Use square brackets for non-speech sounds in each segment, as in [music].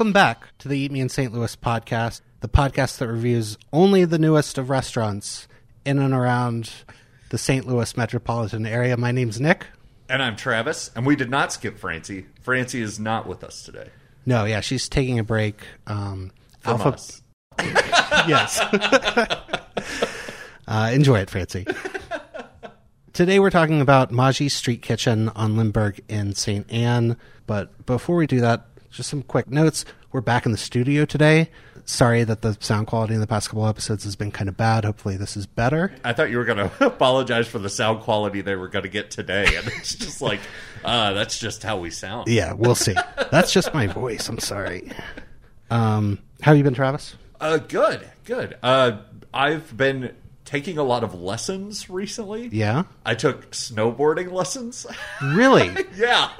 Welcome back to the Eat Me in St. Louis podcast, the podcast that reviews only the newest of restaurants in and around the St. Louis metropolitan area. My name's Nick. And I'm Travis, and we did not skip Francie. Francie is not with us today. No, yeah, she's taking a break. Um, From us. [laughs] yes. [laughs] uh, enjoy it, Francie. Today we're talking about Maji Street Kitchen on Lindbergh in St. Ann. But before we do that, just some quick notes. We're back in the studio today. Sorry that the sound quality in the past couple episodes has been kind of bad. Hopefully this is better. I thought you were going [laughs] to apologize for the sound quality they were going to get today. And it's just [laughs] like, uh, that's just how we sound. Yeah, we'll see. That's just my voice. I'm sorry. Um, how have you been, Travis? Uh, good, good. Uh, I've been taking a lot of lessons recently. Yeah? I took snowboarding lessons. Really? [laughs] yeah.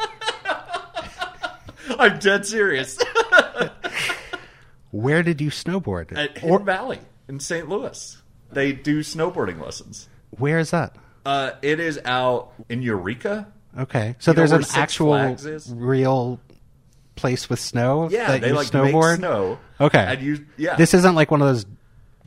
[laughs] I'm dead serious. [laughs] Where did you snowboard? At Hidden Valley in St. Louis. They do snowboarding lessons. Where is that? Uh, it is out in Eureka. Okay. So You there's an actual real place with snow Yeah, that they you like snowboard? make snow. Okay. and you yeah. This isn't like one of those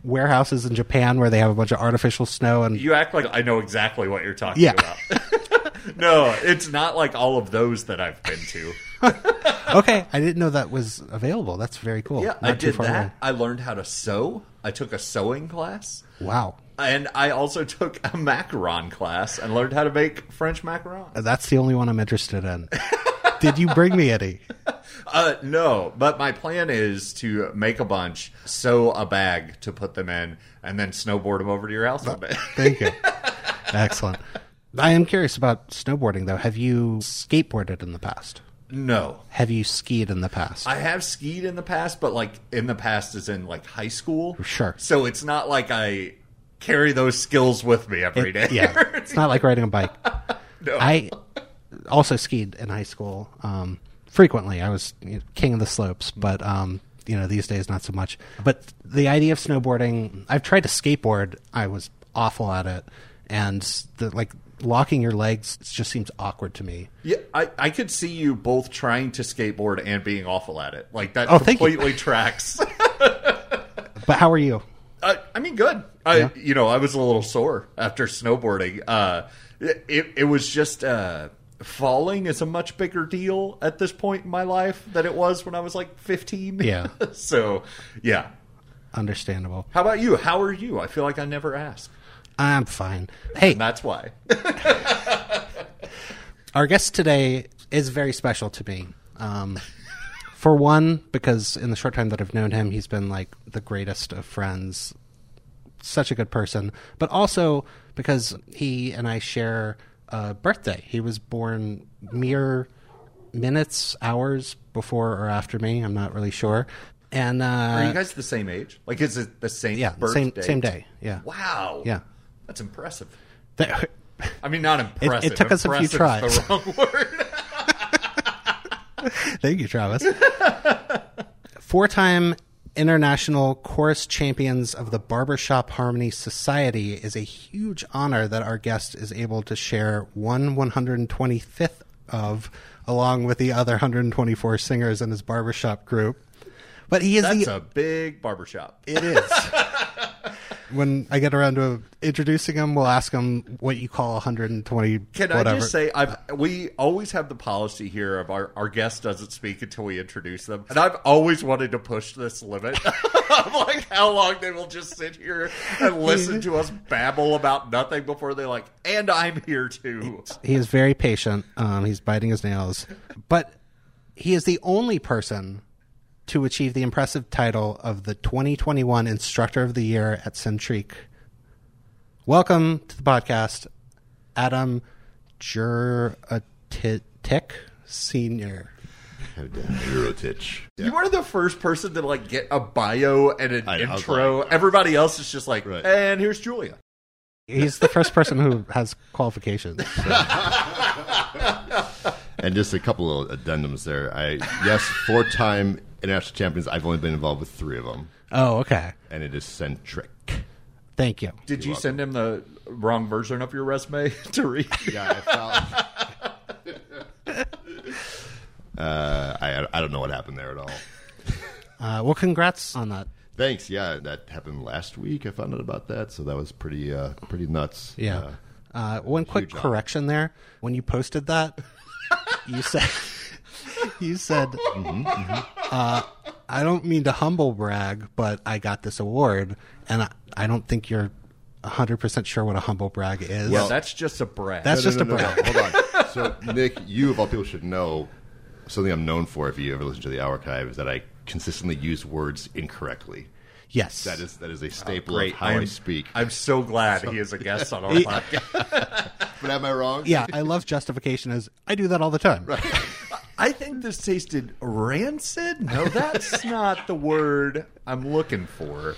warehouses in Japan where they have a bunch of artificial snow and you act like I know exactly what you're talking Yeah. about. [laughs] no, it's not like all of those that I've been to. [laughs] Okay, I didn't know that was available. That's very cool. Yeah, Not I did that. I learned how to sew. I took a sewing class. Wow. And I also [laughs] took a macaron class and learned how to make French macarons. That's the only one I'm interested in. [laughs] Did you bring me any? Uh, no, but my plan is to make a bunch, sew a bag to put them in, and then snowboard them over to your house. Thank you. Excellent. I am curious about snowboarding though. Have you skateboarded in the past? No. Have you skied in the past? I have skied in the past, but like in the past is in like high school. Sure. So it's not like I carry those skills with me every day. yeah. [laughs] It's not like riding a bike. [laughs] No. I also skied in high school um, frequently. I was you know, king of the slopes, but um, you know these days not so much. But the idea of snowboarding, I've tried to skateboard. I was awful at it, and the like locking your legs just seems awkward to me. Yeah, I, I could see you both trying to skateboard and being awful at it. Like that Oh, completely tracks. [laughs] But how are you? Uh, I mean, good. I, you know, I was a little sore after snowboarding. Uh, it, it, was just uh, falling is a much bigger deal at this point in my life than it was when I was like 15. Yeah. [laughs] so, yeah. Understandable. How about you? How are you? I feel like I never asked. I'm fine. Hey, And that's why. [laughs] our guest today is very special to me. Um, for one, because in the short time that I've known him, he's been like the greatest of friends, such a good person, but also because he and I share a birthday. He was born mere minutes, hours before or after me. I'm not really sure. And uh, Are you guys the same age? Like, is it the same yeah, birth same same day. Yeah, Wow. Yeah. That's impressive. Th- I mean, not impressive. It took us a few tries. The wrong [laughs] word. Thank you, Travis. [laughs] Four time international chorus champions of the Barbershop Harmony Society is a huge honor that our guest is able to share one 125th of, along with the other 124 singers in his barbershop group. But he is That's the. a big barbershop. it is. [laughs] when I get around to introducing him, we'll ask him what you call 120 Can whatever. I just say, I've, we always have the policy here of our, our guest doesn't speak until we introduce them. And I've always wanted to push this limit [laughs] of like how long they will just sit here and listen to us babble about nothing before they're like, and I'm here too. He is very patient. Um, he's biting his nails, but he is the only person to achieve the impressive title of the 2021 Instructor of the Year at Centrique. Welcome to the podcast, Adam Juratic Senior. Eurotich. You are the first person to like get a bio and an I- I intro. like- Everybody else is just like, Right. and here's Julia. He's the first person who has qualifications. [laughs] And just a couple of addendums there. I yes, four-time international champions. I've only been involved with three of them, Oh, okay. and it is centric. Thank you. Did you send him the wrong version of your resume [laughs] to read? Yeah, I felt. [laughs] uh, I I don't know what happened there at all. Uh, well, congrats on that. Thanks. Yeah, that happened last week. I found out about that, so that was pretty uh, pretty nuts. Yeah. Uh, Uh, one quick huge honor. correction there. When you posted that, you said [laughs] you said uh, I don't mean to humble brag, but I got this award, and I, I don't think you're hundred percent sure what a humble brag is. Yeah, that's just a brag. That's no, just no, a no, no, brag. Hold on. [laughs] So, Nick, you of all people should know something I'm known for. If you ever listen to the archive, is that I consistently use words incorrectly. yes. That is that is a staple Great. of how I I'm- speak. I'm so glad he is a guest on our [laughs] podcast. but am I wrong? yeah, I love justification as I do that all the time. I think this tasted rancid. No, that's [laughs] not the word I'm looking for.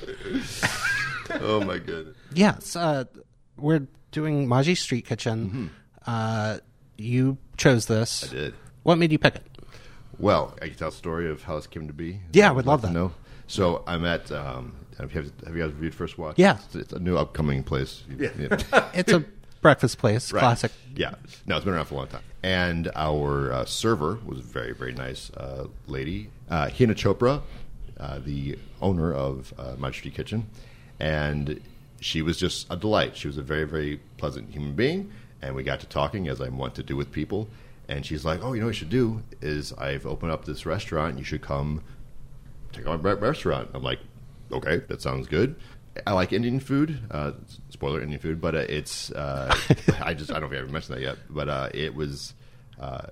Oh my goodness. Yes, uh, we're doing Maji Street Kitchen. Uh, you chose this. I did. What made you pick it? Well, I can tell a story of how this came to be. Yeah, I would love to that. know. So I'm at. Um, have, you, have you guys reviewed First Watch? Yeah. it's, it's a new upcoming place. Yeah. [laughs] It's a breakfast place, Right. classic. Yeah. No, it's been around for a long time. And our uh, server was a very, very nice uh, lady, uh, Hina Chopra, uh, the owner of uh, Street Kitchen. And she was just a delight. She was a very, very pleasant human being. And we got to talking, as I want to do with people. And she's like, "Oh, you know what you should do is I've opened up this restaurant. You should come take on my restaurant." I'm like, "Okay, that sounds good." I like Indian food. Uh, spoiler: Indian food, but uh, it's uh, [laughs] I just I don't know if I ever mentioned that yet, but uh, it was. Uh,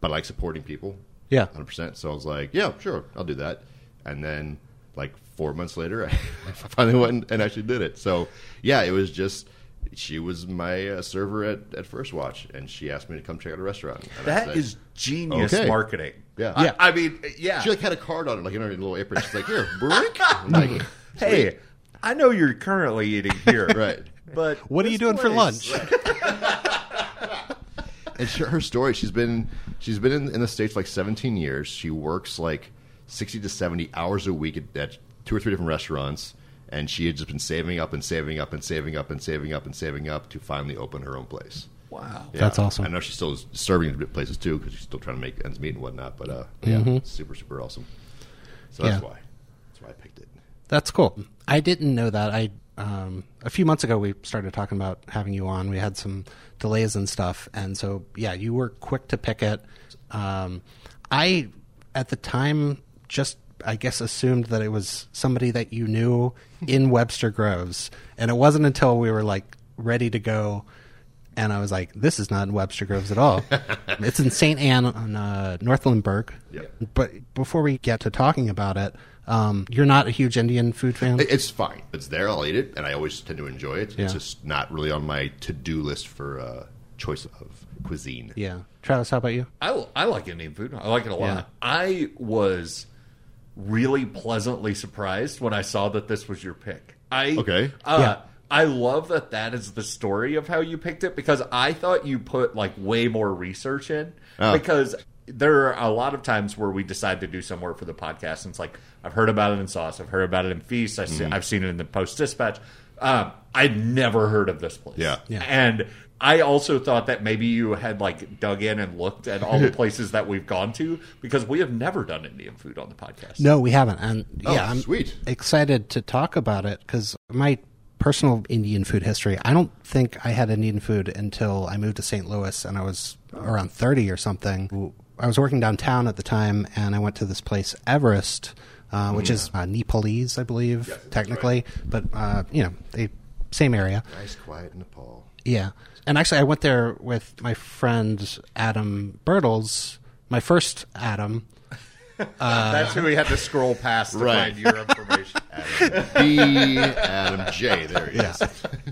but I like supporting people. Yeah. hundred percent. So I was like, "Yeah, sure, I'll do that." And then, like four months later, [laughs] I finally went and actually did it. So yeah, it was just. She was my uh, server at, at First Watch, and she asked me to come check out a restaurant. And I That said- is genius Okay. marketing. Yeah. I, Yeah. I mean, yeah. She like had a card on it, like in her little apron. She's like, "Here, brink." I'm [laughs] like, hey, I know you're currently eating here, [laughs] Right. But What are you this doing for lunch? [laughs] and she, her story. She's been she's been in, in the states for like 17 years. She works like 60 to 70 hours a week at, at two or three different restaurants, and she had just been saving up and saving up and saving up and saving up and saving up to finally open her own place. Wow. Yeah. That's awesome. I know she's still serving in places too because she's still trying to make ends meet and whatnot. But uh, yeah, super super awesome. So that's Yeah. why that's why I picked it. That's cool. I didn't know that. I um, a few months ago we started talking about having you on. We had some delays and stuff, and so yeah, you were quick to pick it. Um, I at the time just I guess assumed that it was somebody that you knew in [laughs] Webster Groves, and it wasn't until we were like ready to go. And I was like, "This is not in Webster Groves at all. [laughs] it's in St. Ann on uh, North Lindbergh." Yep. But before we get to talking about it, um, you're not a huge Indian food fan. It's fine. It's there. I'll eat it, and I always tend to enjoy it. Yeah. It's just not really on my to do list for uh, choice of cuisine. yeah, Travis, how about you? I, I like Indian food. I like it a lot. Yeah. I was really pleasantly surprised when I saw that this was your pick. I Okay. Uh, Yeah. I love that that is the story of how you picked it because I thought you put like way more research in Oh. because there are a lot of times where we decide to do some work for the podcast and it's like I've heard about it in Sauce, I've heard about it in Feast, I mm-hmm. I've seen it in the Post Dispatch. Um, I'd never heard of this place. Yeah. Yeah. And I also thought that maybe you had like dug in and looked at all the [laughs] places that we've gone to because we have never done Indian food on the podcast. No, we haven't, and Oh, yeah, I'm sweet. excited to talk about it because my personal Indian food history. I don't think I had Indian food until I moved to St. Louis, and I was around thirty or something. I was working downtown at the time, and I went to this place, Everest, uh, which is uh, Nepalese, I believe, Yes, technically, but uh, you know, they same area. Nice, quiet Nepal. Yeah. And actually, I went there with my friend Adam Bertles, my first Adam. That's who we had to scroll past to Right. find your information. [laughs] B. Adam J. There he is.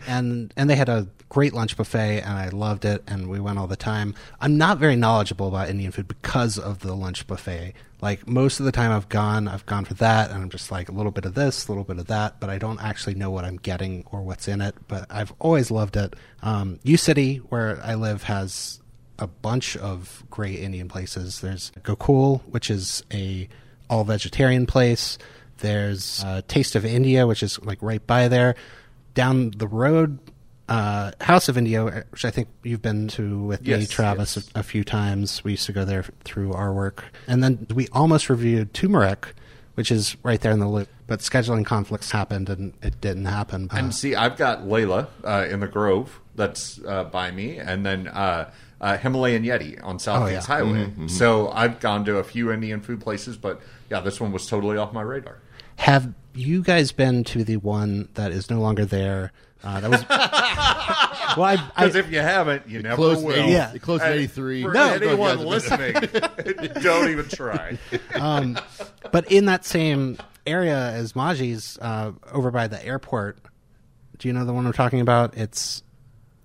and and they had a great lunch buffet and I loved it and we went all the time. I'm not very knowledgeable about Indian food because of the lunch buffet. Like most of the time I've gone, I've gone for that and I'm just like a little bit of this, a little bit of that, but I don't actually know what I'm getting or what's in it. But I've always loved it. Um, U City, where I live, has a bunch of great Indian places. There's Gokul, which is a all vegetarian place. There's uh, Taste of India, which is like right by there. Down the road, uh, House of India, which I think you've been to with me, Travis, yes. a, a few times. We used to go there through our work, and then we almost reviewed Turmeric, which is right there in the loop. But scheduling conflicts happened, and it didn't happen. Uh, And see, I've got Layla uh, in the Grove that's uh, by me, and then uh, Himalayan Yeti on South Oh, yeah. Kings Highway. So I've gone to a few Indian food places, but yeah, this one was totally off my radar. have you guys been to the one that is no longer there? Uh, that was [laughs] well, Because if you haven't, you never Closed will. in 80, Yeah. it closed in 83. For No. anyone [laughs] listening, [laughs] don't even try. um, but in that same area as Maji's, uh, over by the airport. Do you know the one I'm talking about? It's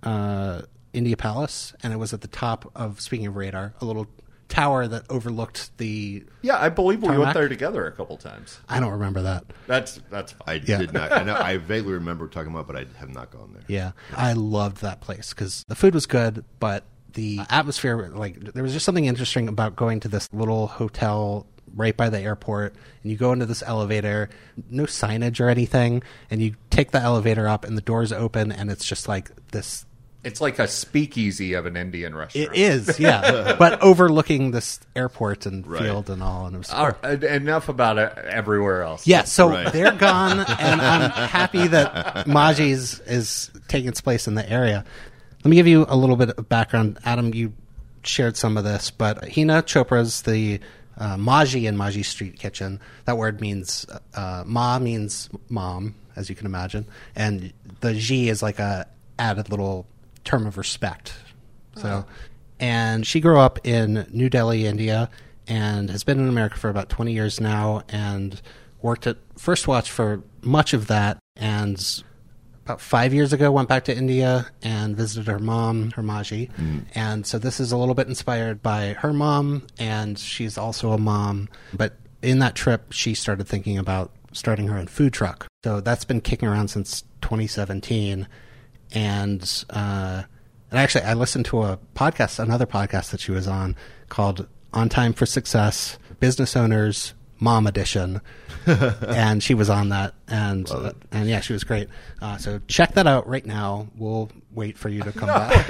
uh, India Palace, and it was at the top of. Speaking of radar, a little tower that overlooked the. Yeah, I believe we Tarmac? went there together a couple times. I don't remember that. That's that's fine. I Yeah. did not. I know. I vaguely remember talking about, but I have not gone there. Yeah, I loved that place because the food was good, but the atmosphere, like, there was just something interesting about going to this little hotel right by the airport, and you go into this elevator, no signage or anything, and you take the elevator up, and the doors open, and it's just like this. It's like a speakeasy of an Indian restaurant. It is, [laughs] yeah, but overlooking this airport and Right. field and all, and it was. All right, enough about it everywhere else. Yeah, so Right. they're gone, [laughs] and I'm happy that Maji's is taking its place in the area. Let me give you a little bit of background. Adam, you shared some of this, but Hina Chopra's the uh, Maji in Maji Street Kitchen. That word means uh, Ma means mom, as you can imagine, and the Ji is like a added little term of respect. So, and she grew up in New Delhi, India, and has been in America for about 20 years now, and worked at First Watch for much of that, and about five years ago went back to India and visited her mom, her Maji, mm. and so this is a little bit inspired by her mom, and she's also a mom, but in that trip she started thinking about starting her own food truck. So that's been kicking around since 2017 and uh, and actually I listened to a podcast, another podcast that she was on called "On Time for Success: Business Owners Mom Edition," [laughs] and she was on that, and uh, and yeah, she was great. Uh, so check that out right now. We'll wait for you to come back.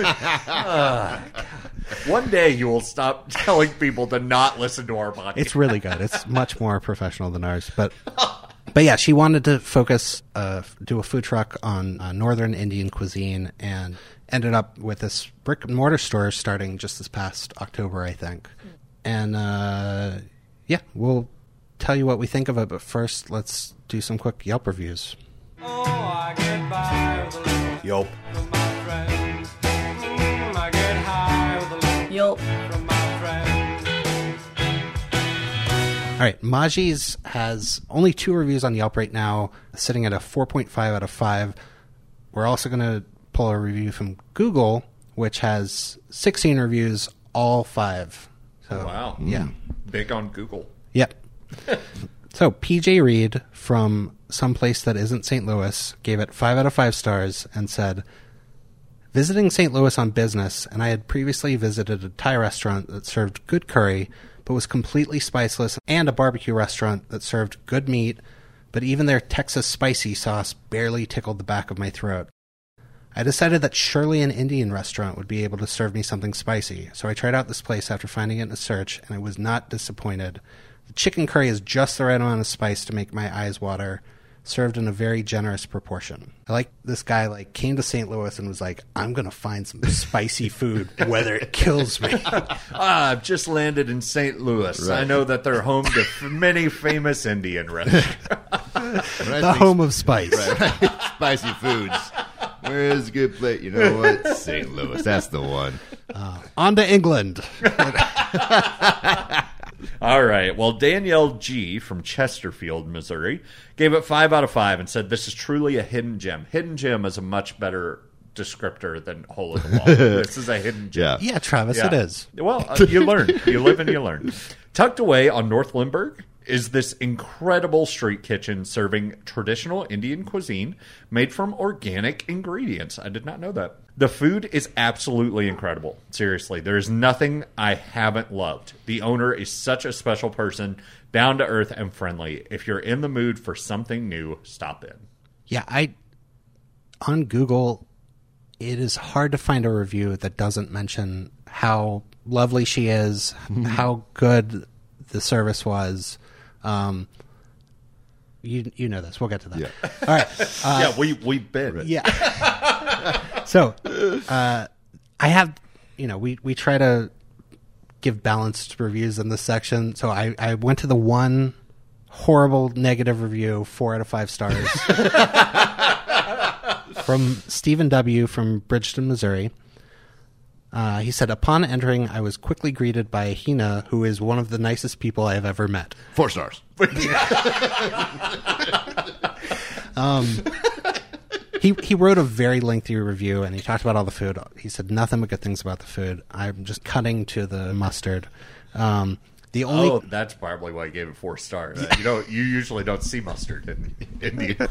[laughs] One day you will stop telling people to not listen to our podcast. It's really good. It's much more professional than ours, but. [laughs] But yeah, she wanted to focus, uh, do a food truck on uh, northern Indian cuisine, and ended up with this brick and mortar store starting just this past October, I think. And uh, yeah, we'll tell you what we think of it. But first, let's do some quick Yelp reviews. Oh, I get by with a little Yelp. All right, Maji's has only two reviews on Yelp right now, sitting at a 4.5 out of 5. We're also going to pull a review from Google, which has 16 reviews, all five. So, Wow. Yeah. Hmm. Big on Google. Yep. [laughs] so, PJ Reed from someplace that isn't St. Louis gave it 5 out of 5 stars and said, Visiting St. Louis on business, and I had previously visited a Thai restaurant that served good curry, but was completely spiceless, and a barbecue restaurant that served good meat, but even their Texas spicy sauce barely tickled the back of my throat. I decided that surely an Indian restaurant would be able to serve me something spicy, so I tried out this place after finding it in a search, and I was not disappointed. The chicken curry is just the right amount of spice to make my eyes water, served in a very generous proportion. I like this guy like came to St. Louis and was like, "I'm gonna find some spicy food, [laughs] whether it kills me." [laughs] Ah, I've just landed in St. Louis. I know that they're home to f- many famous Indian restaurants. [laughs] The home of spice. spicy foods. Where is a good plate? You know what? St. Louis. That's the one. On to England. All right. Well, Danielle G from Chesterfield, Missouri, gave it five out of five and said this is truly a hidden gem. Hidden gem is a much better descriptor than hole in the wall. [laughs] this is a hidden gem. Yeah. Yeah, Travis, Yeah. it is. Well, uh, you learn. You live and you learn. [laughs] Tucked away on North Lindbergh is this incredible street kitchen serving traditional Indian cuisine made from organic ingredients. I did not know that. The food is absolutely incredible. Seriously, there is nothing I haven't loved. The owner is such a special person, down to earth and friendly. If you're in the mood for something new, stop in. Yeah, I on Google it is hard to find a review that doesn't mention how lovely she is, mm-hmm. how good the service was. Um, you you know this. We'll get to that. Yeah. All right. [laughs] Uh, yeah, we we've been. Yeah. so, uh, I have, you know, we we try to give balanced reviews in this section. So I I went to the one horrible negative review, four out of five stars, [laughs] from Stephen W. from Bridgeton, Missouri. Uh, he said, Upon entering, I was quickly greeted by Hina, who is one of the nicest people I have ever met. Four stars. [laughs] he he wrote a very lengthy review and he talked about all the food. He said nothing but good things about the food. I'm just cutting to the mustard. Um, the only Oh, that's probably why I gave it four stars. You know, you usually don't see mustard in India. [laughs]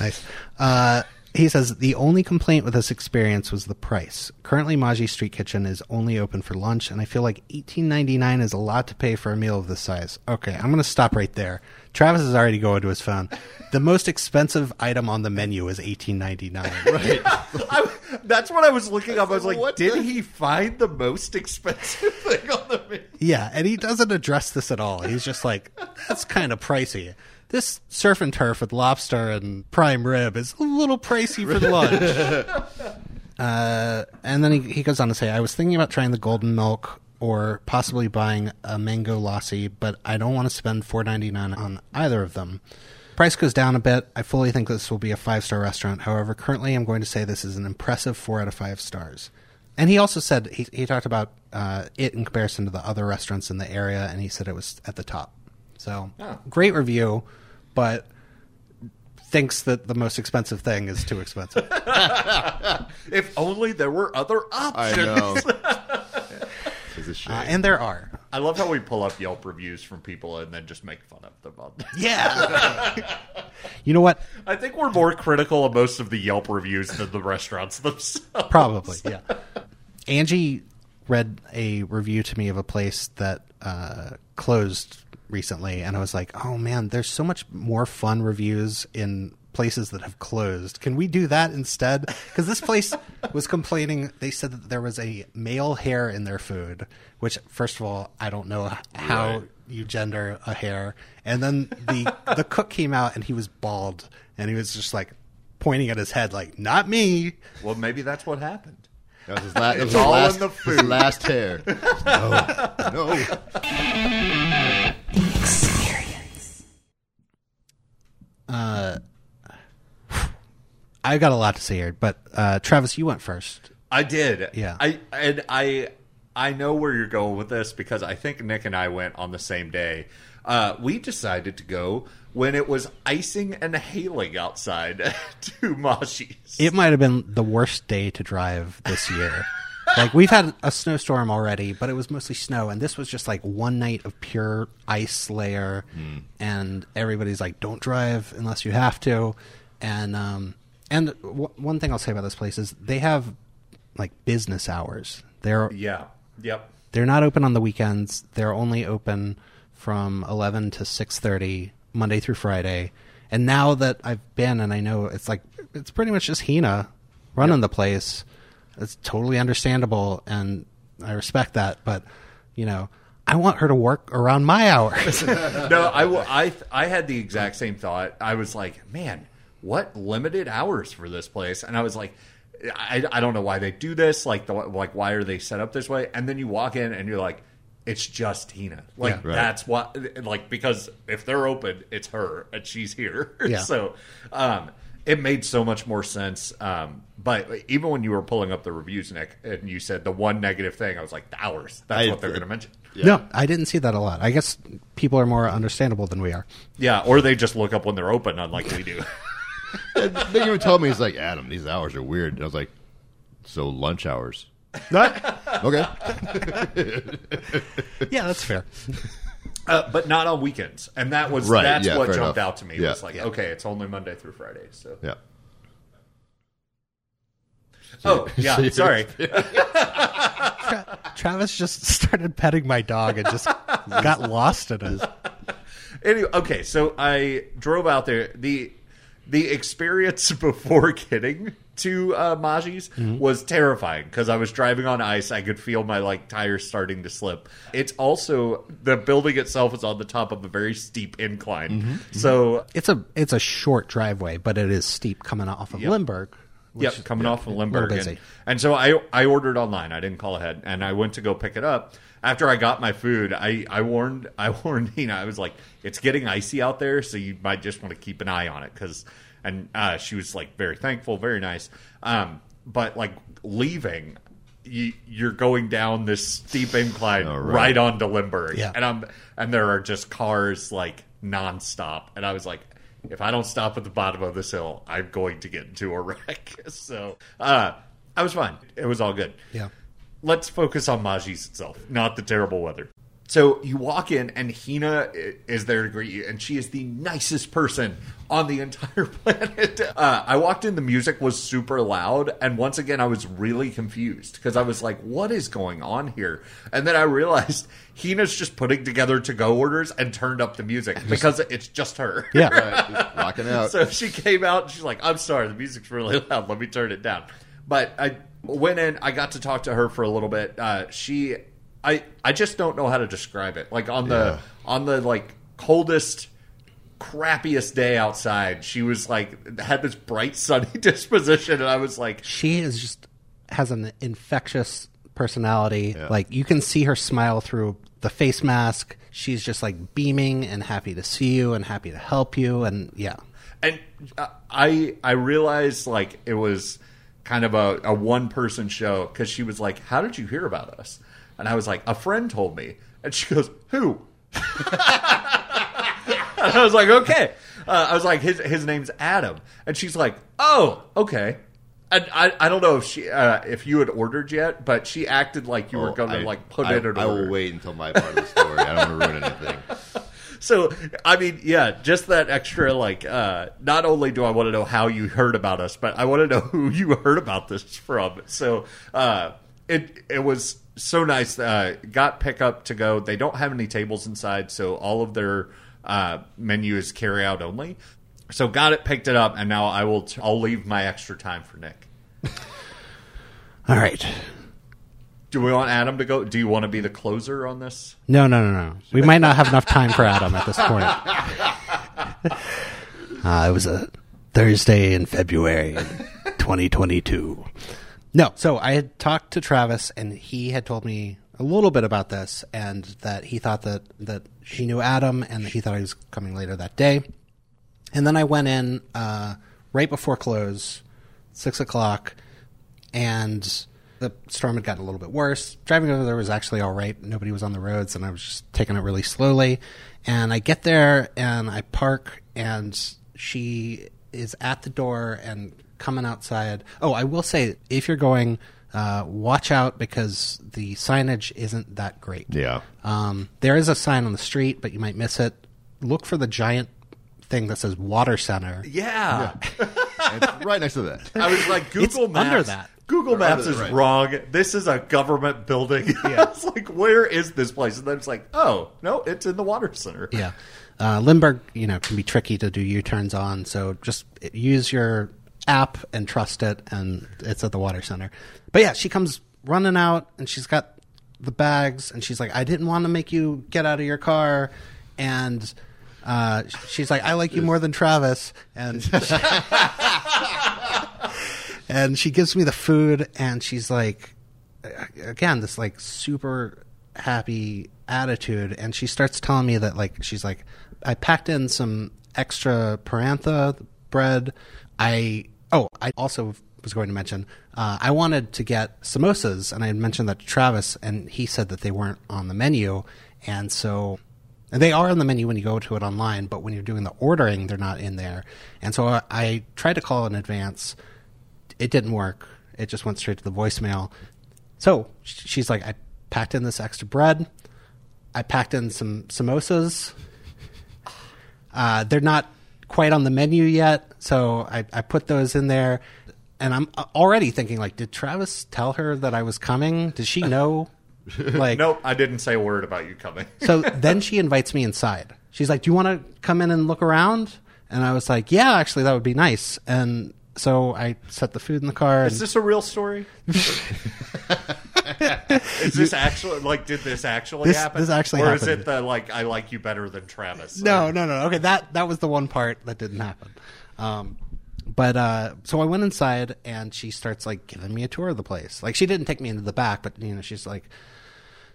nice. Uh, he says the only complaint with this experience was the price. Currently, Maji Street Kitchen is only open for lunch, and I feel like eighteen ninety nine is a lot to pay for a meal of this size. Okay, I'm going to stop right there. Travis is already going to his phone. The most expensive item on the menu is eighteen ninety nine. [laughs] Right. [laughs] I, that's what I was looking up. I was like, What did the- he find the most expensive thing on the menu? Yeah, and he doesn't address this at all. He's just like, that's kind of pricey. This surf and turf with lobster and prime rib is a little pricey for [laughs] lunch. uh, and then he, he goes on to say, I was thinking about trying the golden milk or possibly buying a mango lassi, but I don't want to spend four ninety nine on either of them. Price goes down a bit. I fully think this will be a five star restaurant. However, currently I'm going to say this is an impressive four out of five stars. And he also said he, he talked about uh, it in comparison to the other restaurants in the area, and he said it was at the top. So Oh. great review, but thinks that the most expensive thing is too expensive. [laughs] If only there were other I options. know. [laughs] It's a uh, and there are. I love how we pull up Yelp reviews from people and then just make fun of them. on- Yeah. [laughs] you know what? I think we're more critical of most of the Yelp reviews than the restaurants themselves. Probably, yeah. Angie read a review to me of a place that uh, closed recently, and I was like, "Oh man, there's so much more fun reviews in places that have closed. Can we do that instead?" Because this place [laughs] was complaining. They said that there was a male hair in their food, which, first of all, I don't know how Right. you gender a hair. And then the [laughs] the cook came out, and he was bald, and he was just like pointing at his head, like, "Not me." Well, maybe that's what happened. That was his, la- that was It's his all last, in the his food. last hair. [laughs] No, no. Experience. Uh, I got a lot to say here, but uh, Travis, you went first. I did. Yeah. I and I I know where you're going with this because I think Nick and I went on the same day. Uh, we decided to go when it was icing and hailing outside [laughs] to Maji's. It might have been the worst day to drive this year. [laughs] like we've had a snowstorm already, but it was mostly snow, and this was just like one night of pure ice layer. And everybody's like, "Don't drive unless you have to." And um, and w- one thing I'll say about this place is they have like business hours. They're yeah. Yep. They're not open on the weekends. They're only open from 11 to 6:30 Monday through Friday. And now that I've been and I know it's like it's pretty much just Hina running the place. It's totally understandable and I respect that, but you know, I want her to work around my hours. [laughs] no, I I had the exact same thought. I was like, man, what limited hours for this place? And I was like, I, I don't know why they do this. Like, the, like why are they set up this way? And then you walk in and you're like, it's just Hina. Like Yeah. Right. that's what. Like because if they're open, it's her and she's here. [laughs] Yeah. so, um, it made so much more sense. Um, but even when you were pulling up the reviews, Nick, and you said the one negative thing, I was like, the hours. That's I- what they're going to mention. Yeah. No, I didn't see that a lot. I guess people are more understandable than we are. Yeah, or they just look up when they're open, unlike we do. [laughs] They even told me, he's like, Adam, these hours are weird. And I was like, so lunch hours. Okay. [laughs] yeah, that's fair. Uh, but not on weekends, and that was Right, that's yeah, what fair jumped enough. out to me. Yeah. Was like, okay, it's only Monday through Friday. So, Yeah. oh yeah, sorry. [laughs] Travis just started petting my dog and just got lost in it. [laughs] anyway, okay, so I drove out there. the the experience [laughs] before getting to uh, Maji's mm-hmm. was terrifying because I was driving on ice. I could feel my like tires starting to slip. It's also the building itself is on the top of a very steep incline, mm-hmm. Mm-hmm. so It's a it's a short driveway, but it is steep coming off of Lindbergh. which Yep, is- coming off of Lindbergh. And, and so I I ordered online. I didn't call ahead, and I went to go pick it up. After I got my food, I, I warned [laughs] I warned Hina. I was like, "It's getting icy out there, so you might just want to keep an eye on it." Because and uh, she was like very thankful, very nice. Um, but like leaving, you, you're going down this steep incline Oh, right. right. onto Lindbergh, Yeah. and I'm and there are just cars like nonstop, and I was like, if I don't stop at the bottom of this hill, I'm going to get into a wreck. [laughs] So uh, I was fine. It was all good. Yeah. Let's focus on Majis itself, not the terrible weather. So you walk in, and Hina is there to greet you, and she is the nicest person on the [laughs] entire planet. Uh, I walked in, the music was super loud, and once again, I was really confused because I was like, "What is going on here?" And then I realized Hina's just putting together to-go orders and turned up the music because it's just her. Yeah. [laughs] Right, just rocking out. So she came out and she's like, I'm sorry, the music's really [laughs] loud. Let me turn it down. But I went in, I got to talk to her for a little bit. Uh, she, I, I just don't know how to describe it. Like on the, Yeah. on the like coldest, crappiest day outside, she was like, had this bright, sunny [laughs] disposition. And I was like, she is just has an infectious personality. Yeah. Like you can see her smile through the face mask. She's just like beaming and happy to see you and happy to help you. And yeah, and uh, I I realized like it was kind of a, a one person show because she was like, "How did you hear about us?" And I was like, "A friend told me." And she goes, "Who?" [laughs] and I was like, "Okay." Uh, I was like, "His his name's Adam," and she's like, "Oh, okay." And I, I don't know if she uh, if you had ordered yet, but she acted like you were Oh, going to like put I, in an I order. will wait until my part of the story. I don't want to ruin anything. [laughs] So, I mean, yeah, just that extra, like, uh, not only do I want to know how you heard about us, but I want to know [laughs] who you heard about this from. So, uh, it, it was so nice. Uh, got pickup to go. They don't have any tables inside, so all of their, uh, menu is carry out only. So got it, picked it up, and now I will, t- I'll leave my extra time for Nick. all right. Do we want Adam to go? Do you want to be the closer on this? No, no, no, no. We might not have enough time for Adam at this point. [laughs] Uh, it was a Thursday in February 2022. No, so I had talked to Travis, and he had told me a little bit about this, and that he thought that that she knew Adam, and that he thought he was coming later that day. And then I went in uh, right before close, six o'clock, and the storm had gotten a little bit worse. Driving over there was actually all right. Nobody was on the roads, and I was just taking it really slowly. And I get there and I park, and she is at the door and coming outside. Oh, I will say, if you're going, uh, watch out because the signage isn't that great. Yeah. Um, there is a sign on the street, but you might miss it. Look for the giant thing that says Water Center. Yeah. [laughs] It's right next to that. I was like, Google It's Maps. under that. Google Maps is right. wrong. This is a government building. [laughs] I was like, where is this place? And then it's like, oh, no, it's in the water center. Yeah. Uh, Lindbergh, you know, can be tricky to do U-turns on, so just use your app and trust it, and it's at the water center. But yeah, she comes running out, and she's got the bags, and she's like, "I didn't want to make you get out of your car," and uh, she's like, "I like you more than Travis," and [laughs] and she gives me the food, and she's like, again, this like super happy attitude, and she starts telling me that like she's like, I packed in some extra parantha bread. I oh, I also was going to mention uh, I wanted to get samosas, and I had mentioned that to Travis, and he said that they weren't on the menu, and so. And they are on the menu when you go to it online, but when you're doing the ordering, they're not in there. And so I, I tried to call in advance. It didn't work. It just went straight to the voicemail. So she's like, I packed in this extra bread. I packed in some samosas. Uh, they're not quite on the menu yet, so I, I put those in there. And I'm already thinking, like, did Travis tell her that I was coming? Did she [laughs] know? Like, Nope, I didn't say a word about you coming. [laughs] so then she invites me inside. She's like, "Do you want to come in and look around?" And I was like, yeah, actually, that would be nice. And so I set the food in the car. Is And, this a real story? [laughs] is this actually like? Did this actually This- happen? this actually or is happened. it the like? I like you better than Travis. no, no, no. Okay, that that was the one part that didn't happen. Um, but uh, so I went inside, and she starts like giving me a tour of the place. Like she didn't take me into the back, but you know, she's like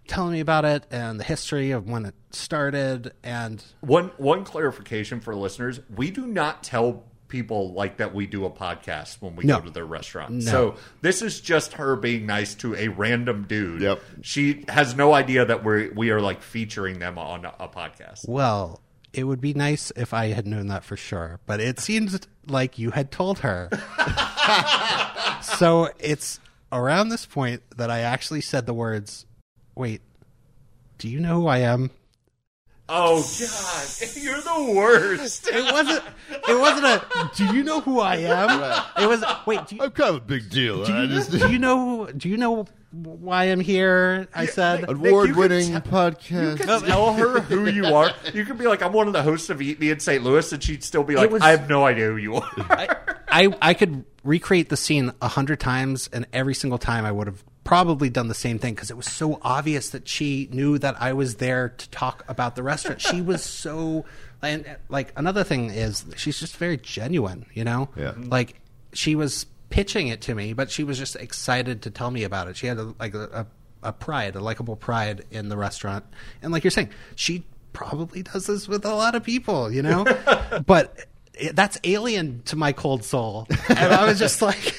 telling me about it and the history of when it started. And One one clarification for listeners: we do not tell people like that we do a podcast when we No. go to their restaurant. No. So this is just her being nice to a random dude. Yep. She has no idea that we we are like featuring them on a, a podcast. well, it would be nice if I had known that for sure, but it seems like you had told her. [laughs] so it's around this point that I actually said the words, "Wait, do you know who I am?" Oh God, [laughs] you're the worst. It wasn't. It wasn't a. Do you know who I am? It was. Wait. Do you, I'm kind of a big deal. do I you, just- do you know? Do you know why I'm here? I said. Award-winning You podcast. can tell her who you are. You could be like, I'm one of the hosts of Eat Me in St. Louis, and she'd still be like, was- I have no idea who you are. I I could recreate the scene a hundred times, and every single time I would have probably done the same thing because it was so obvious that she knew that I was there to talk about the restaurant. she was [laughs] so and like another thing is she's just very genuine, you know. Yeah. Mm-hmm. Like she was pitching it to me, but she was just excited to tell me about it. She had a, like a, a, a pride, a likable pride in the restaurant, and like you're saying, she probably does this with a lot of people, you know. [laughs] but it, that's alien to my cold soul, and I was just like,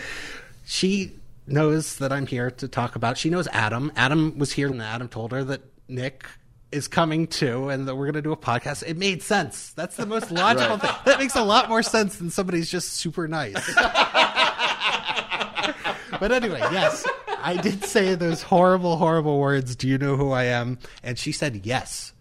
[laughs] she knows that I'm here to talk about. She knows Adam. Adam was here, and Adam told her that Nick is coming too, and that we're going to do a podcast. It made sense. That's the most [laughs] logical thing. That makes a lot more sense than somebody's just super nice. [laughs] but anyway, yes, I did say those horrible, horrible words. Do you know who I am? And she said yes.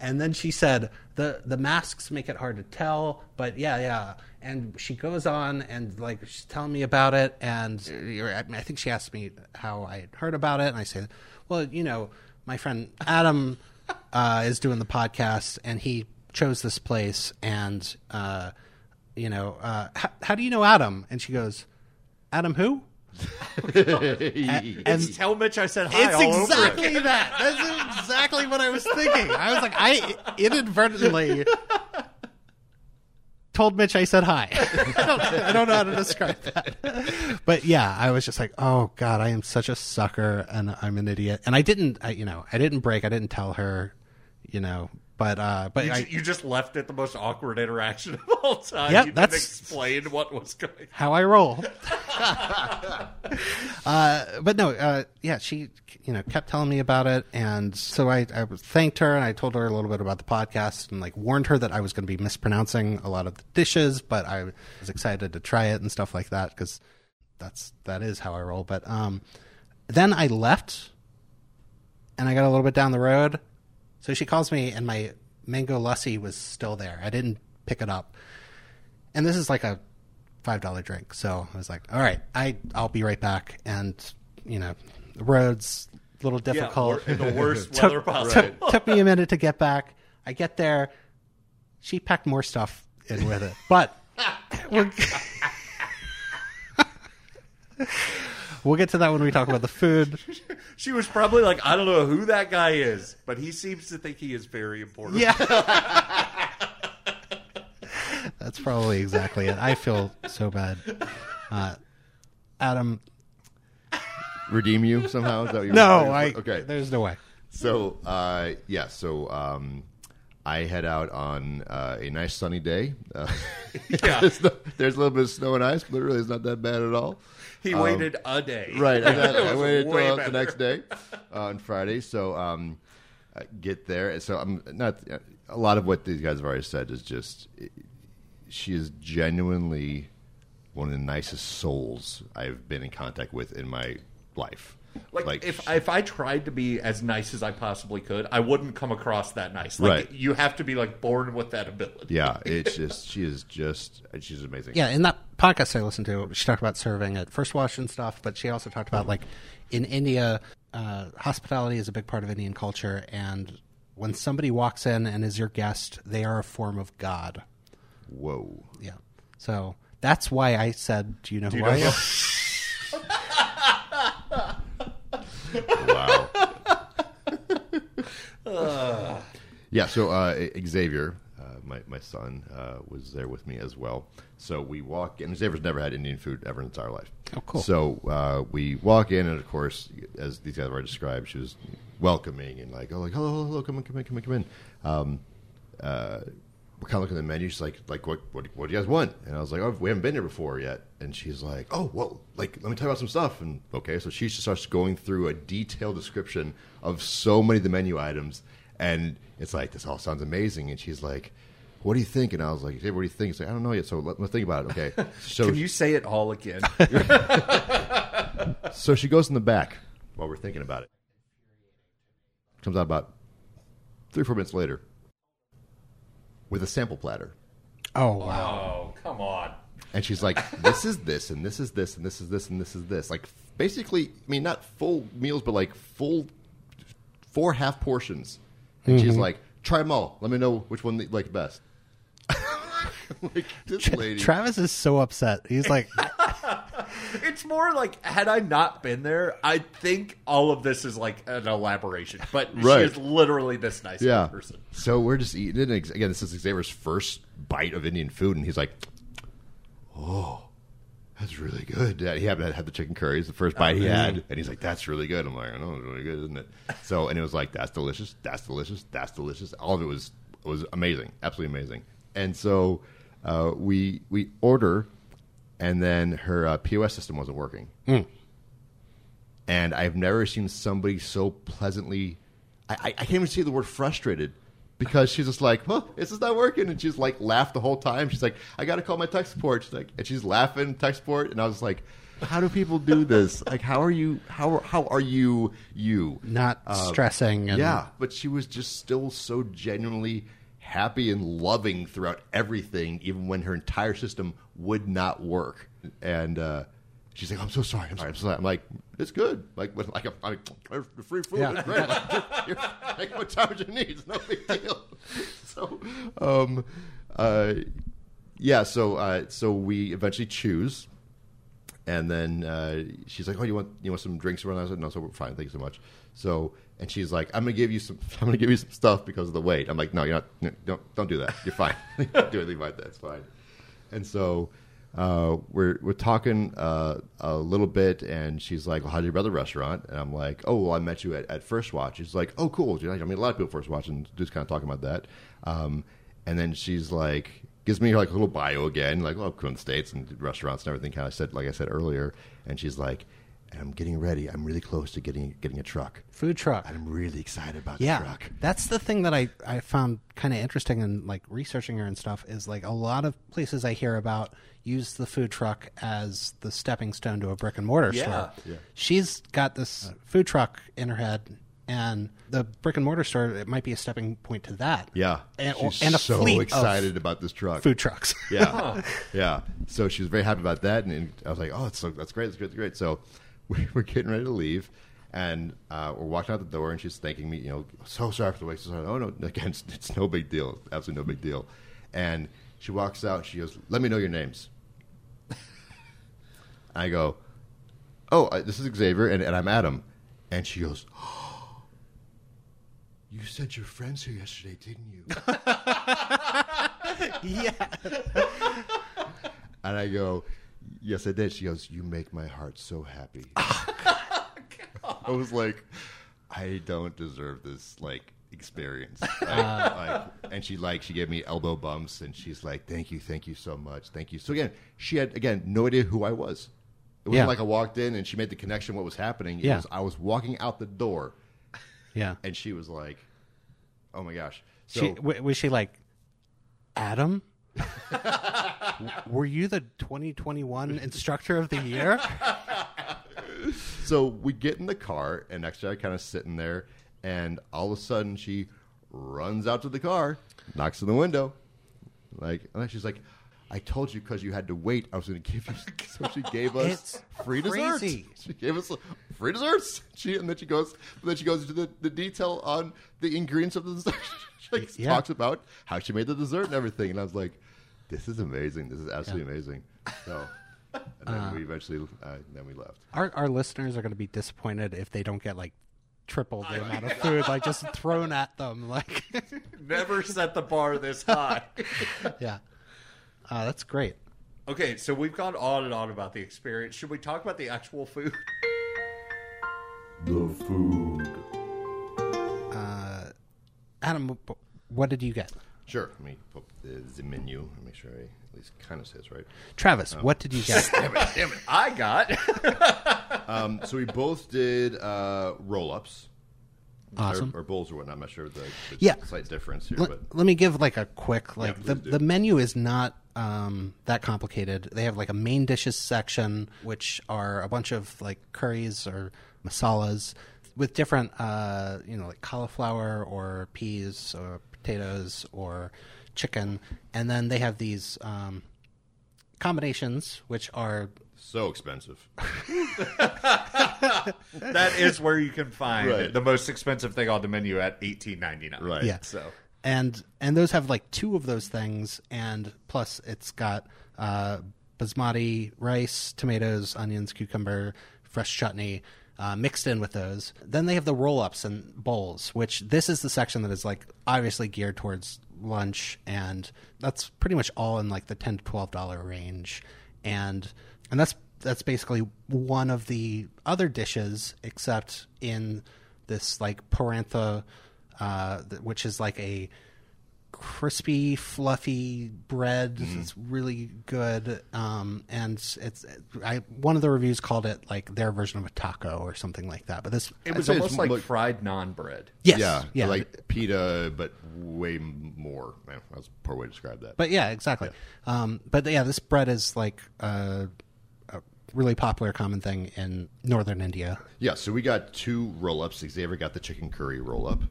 And then she said, the the masks make it hard to tell, but yeah, yeah. And she goes on and like she's telling me about it, and I think she asked me how I heard about it, and I said, well, you know, my friend Adam [laughs] uh, is doing the podcast, and he chose this place, and uh, you know, uh, how, how do you know Adam? And she goes, Adam who? Oh [laughs] and tell Mitch I said hi It's all over it. exactly that. That's exactly what I was thinking. I was like, I inadvertently told Mitch I said hi. [laughs] I don't, I don't know how to describe that. But yeah, I was just like, oh god, I am such a sucker and I'm an idiot. And I didn't, I, you know, I didn't break. I didn't tell her, you know. But uh, but You, I, you just left it the most awkward interaction of all time. Yep, you that's- explain what was going on. how I roll. [laughs] uh, but no, uh, yeah, she you know kept telling me about it, and so I, I thanked her and I told her a little bit about the podcast and like warned her that I was going to be mispronouncing a lot of the dishes, but I was excited to try it and stuff like that because that's that is how I roll. But um, then I left, and I got a little bit down the road, so she calls me, and my mango lassi was still there. I didn't pick it up and this is like a five dollar drink. So I was like, all right, I I'll be right back. And you know, the roads a little difficult. in the [laughs] worst weather took, possible. took, took me a minute to get back. I get there. She packed more stuff in with it, but [laughs] we'll, [laughs] we'll get to that when we talk about the food. [laughs] She was probably like, I don't know who that guy is, but he seems to think he is very important. Yeah. [laughs] That's probably exactly it. I feel so bad. Uh, Adam, Redeem you somehow? Is that what you no, I. Okay. There's no way. So, uh, yeah, so um, I head out on uh, a nice sunny day. Uh, [laughs] Yeah. there's, no- there's a little bit of snow and ice, but really it's not that bad at all. He waited a day. Um, Right, [laughs] It I waited until the next day [laughs] uh, on Friday. So, um, get there. So, I'm not. A lot of what these guys have already said is just. She is genuinely one of the nicest souls I've been in contact with in my life. Like, if if I tried to be as nice as I possibly could, I wouldn't come across that nice. Like Right. you have to be like born with that ability. yeah, [laughs] it's just she is just she's amazing. Yeah, in that podcast I listened to, she talked about serving at First Watch and stuff, but she also talked about like in India, uh, hospitality is a big part of Indian culture, and when somebody walks in and is your guest, they are a form of God. Whoa. Yeah. So that's why I said, "Do you know who you I am?" Wow. [laughs] yeah, so uh, Xavier, uh, my, my son, uh, was there with me as well. So we walk in. Xavier's never had Indian food ever in his entire life. Oh, cool. So uh, we walk in, and of course, as these guys already described, she was welcoming and like, oh, like, hello, hello, hello, come in, come in, come in, come in. Um, uh, we're kind of looking at the menu. She's like, like, what, what, what do you guys want? And I was like, oh, we haven't been here before yet. And she's like, oh, well, like, let me tell you about some stuff. And okay, so she just starts going through a detailed description of so many of the menu items. And it's like, this all sounds amazing. And she's like, what do you think? And I was like, hey, what do you think? She's like, I don't know yet. So let, let's think about it. Okay. [laughs] So Can you say it all again? [laughs] so she goes in the back while we're thinking about it. Comes out about three, four minutes later with a sample platter. Oh, oh wow! oh, come on. And she's like, this is this, and this is this, and this is this, and this is this. Like, basically, I mean, not full meals, but like full four half portions. And she's mm-hmm. like, try them all. Let me know which one you like best. [laughs] like, this lady. Travis is so upset. He's like, [laughs] It's more like had I not been there, I think all of this is like an elaboration. But Right. she is literally this nice yeah. person. So we're just eating it. Again, this is Xavier's first bite of Indian food, and he's like, "Oh, that's really good." Dad. He hadn't had the chicken curry. It's the first bite he had, and he's like, "That's really good." I'm like, "I know it's really good, isn't it?" So, and it was like, "That's delicious. That's delicious. That's delicious." All of it was was amazing, absolutely amazing. And so uh, we we order, and then her uh, POS system wasn't working and I've never seen somebody so pleasantly. I, I, I can't even say the word frustrated because she's just like, "Huh, this is not working," and she's like laughed the whole time. She's like, "I got to call my tech support." She's like, and she's laughing tech support, and I was like, "How do people do this? [laughs] Like, how are you? How how are you? You not stressing. And, yeah, but she was just still so genuinely happy and loving throughout everything, even when her entire system would not work. And uh, she's like, "I'm so sorry. I'm sorry. I'm so sorry." I'm like, "It's good. Like, but like, I'm, I'm free food. Yeah. It's great. Like, like, what time you need? It's no big deal." [laughs] So, um, uh, yeah. So, uh, so we eventually choose. And then uh, she's like, "Oh, you want you want some drinks?" And I said, "No, so we're fine. Thank you so much." So, and she's like, "I'm gonna give you some. [laughs] I'm gonna give you some stuff because of the weight." I'm like, "No, you're not. No, don't don't do that. You're fine. [laughs] do anything like that. It's fine." And so uh, we're we're talking uh, a little bit, and she's like, well, "How'd you brother restaurant?" And I'm like, "Oh, well, I met you at, at First Watch." She's like, "Oh, cool." I mean, a lot of people First Watch, and just kind of talking about that. Um, and then she's like, gives me like a little bio again, like, "Well, Queen States and restaurants and everything." Kind of said, like I said earlier, and she's like, "And I'm getting ready. I'm really close to getting getting a truck. food truck. I'm really excited about yeah, the truck." that's the thing that I I found kind of interesting in like researching her and stuff is like a lot of places I hear about use the food truck as the stepping stone to a brick and mortar Yeah. store. Yeah. She's got this uh. food truck in her head, and the brick and mortar store it might be a stepping point to that. Yeah, and, she's and a so fleet excited about this truck. food trucks. Yeah, [laughs] yeah. So she was very happy about that, and, and I was like, "Oh, that's so, that's great, that's great, that's great." So we, [laughs] we're getting ready to leave, and uh, we're walking out the door, and she's thanking me, you know, so sorry for the wait. So sorry. Oh no, [laughs] again, it's, it's no big deal, absolutely no big deal. And she walks out, she goes, "Let me know your names." [laughs] I go, "Oh, uh, this is Xavier, and, and I'm Adam," and she goes. Oh, [gasps] You sent your friends here yesterday, didn't you? yeah, And I go, Yes, I did. She goes, You make my heart so happy. [laughs] Oh, I was like, I don't deserve this like experience. [laughs] Like, like- and she like she gave me elbow bumps and she's like, Thank you, thank you so much, thank you. So again, she had again no idea who I was. It wasn't Yeah. like I walked in and she made the connection what was happening. It Yeah. was I was walking out the door yeah. and she was like, Oh my gosh. So She w- was she like Adam? [laughs] [laughs] Were you the 2021 [laughs] instructor of the year? So we get in the car, and next her, kind of sitting there, and all of a sudden she runs out to the car, knocks on the window, like, and she's like, "I told you because you had to wait. I was going to give you." [laughs] So she gave us It's free desserts. She gave us free desserts. She and then she goes, then she goes into the, the detail on the ingredients of the dessert. she like, Yeah. talks about how she made the dessert and everything, and I was like. This is amazing. This is absolutely amazing. So, and then Uh, we eventually, uh, then we left. Our our listeners are going to be disappointed if they don't get like triple the amount of food like [laughs] just thrown at them. Like, [laughs] Never set the bar this high. [laughs] yeah, uh, that's great. okay, so we've gone on and on about the experience. Should we talk about the actual food? The food. uh, Adam, what did you get? Sure. Let me put the, the menu and make sure I at least kind of says right. Travis, what did you get? [laughs] Damn it! Damn it! I got. [laughs] Um, so we both did uh, roll-ups. Awesome. Or, or bowls or whatnot. I'm not sure the, the Yeah. slight difference here, let, but let me give like a quick like please the do. the menu is not um, that complicated. They have like a main dishes section, which are a bunch of like curries or masalas with different uh, you know like cauliflower or peas or potatoes or chicken, and then they have these um, combinations which are so expensive. [laughs] [laughs] that is where you can find Right. the most expensive thing on the menu at eighteen ninety nine. Right. Yeah. So and and those have like two of those things, and plus it's got uh, basmati rice, tomatoes, onions, cucumber, fresh chutney. Uh, mixed in with those. Then they have the roll ups and bowls, which this is the section that is like obviously geared towards lunch, and that's pretty much all in like the ten to twelve dollar range, and and that's that's basically one of the other dishes, except in this like parantha, uh, which is like a crispy, fluffy bread. It's really good, um, and it's I one of the reviews called it like their version of a taco or something like that. But this, it was almost like like- fried naan bread. yes, yeah, yeah, like pita, but way more. Man, that's a poor way to describe that. But yeah, exactly. Um, but yeah, this bread is like uh, a really popular, common thing in northern India. Yeah, so we got two roll ups. Xavier got the chicken curry roll up,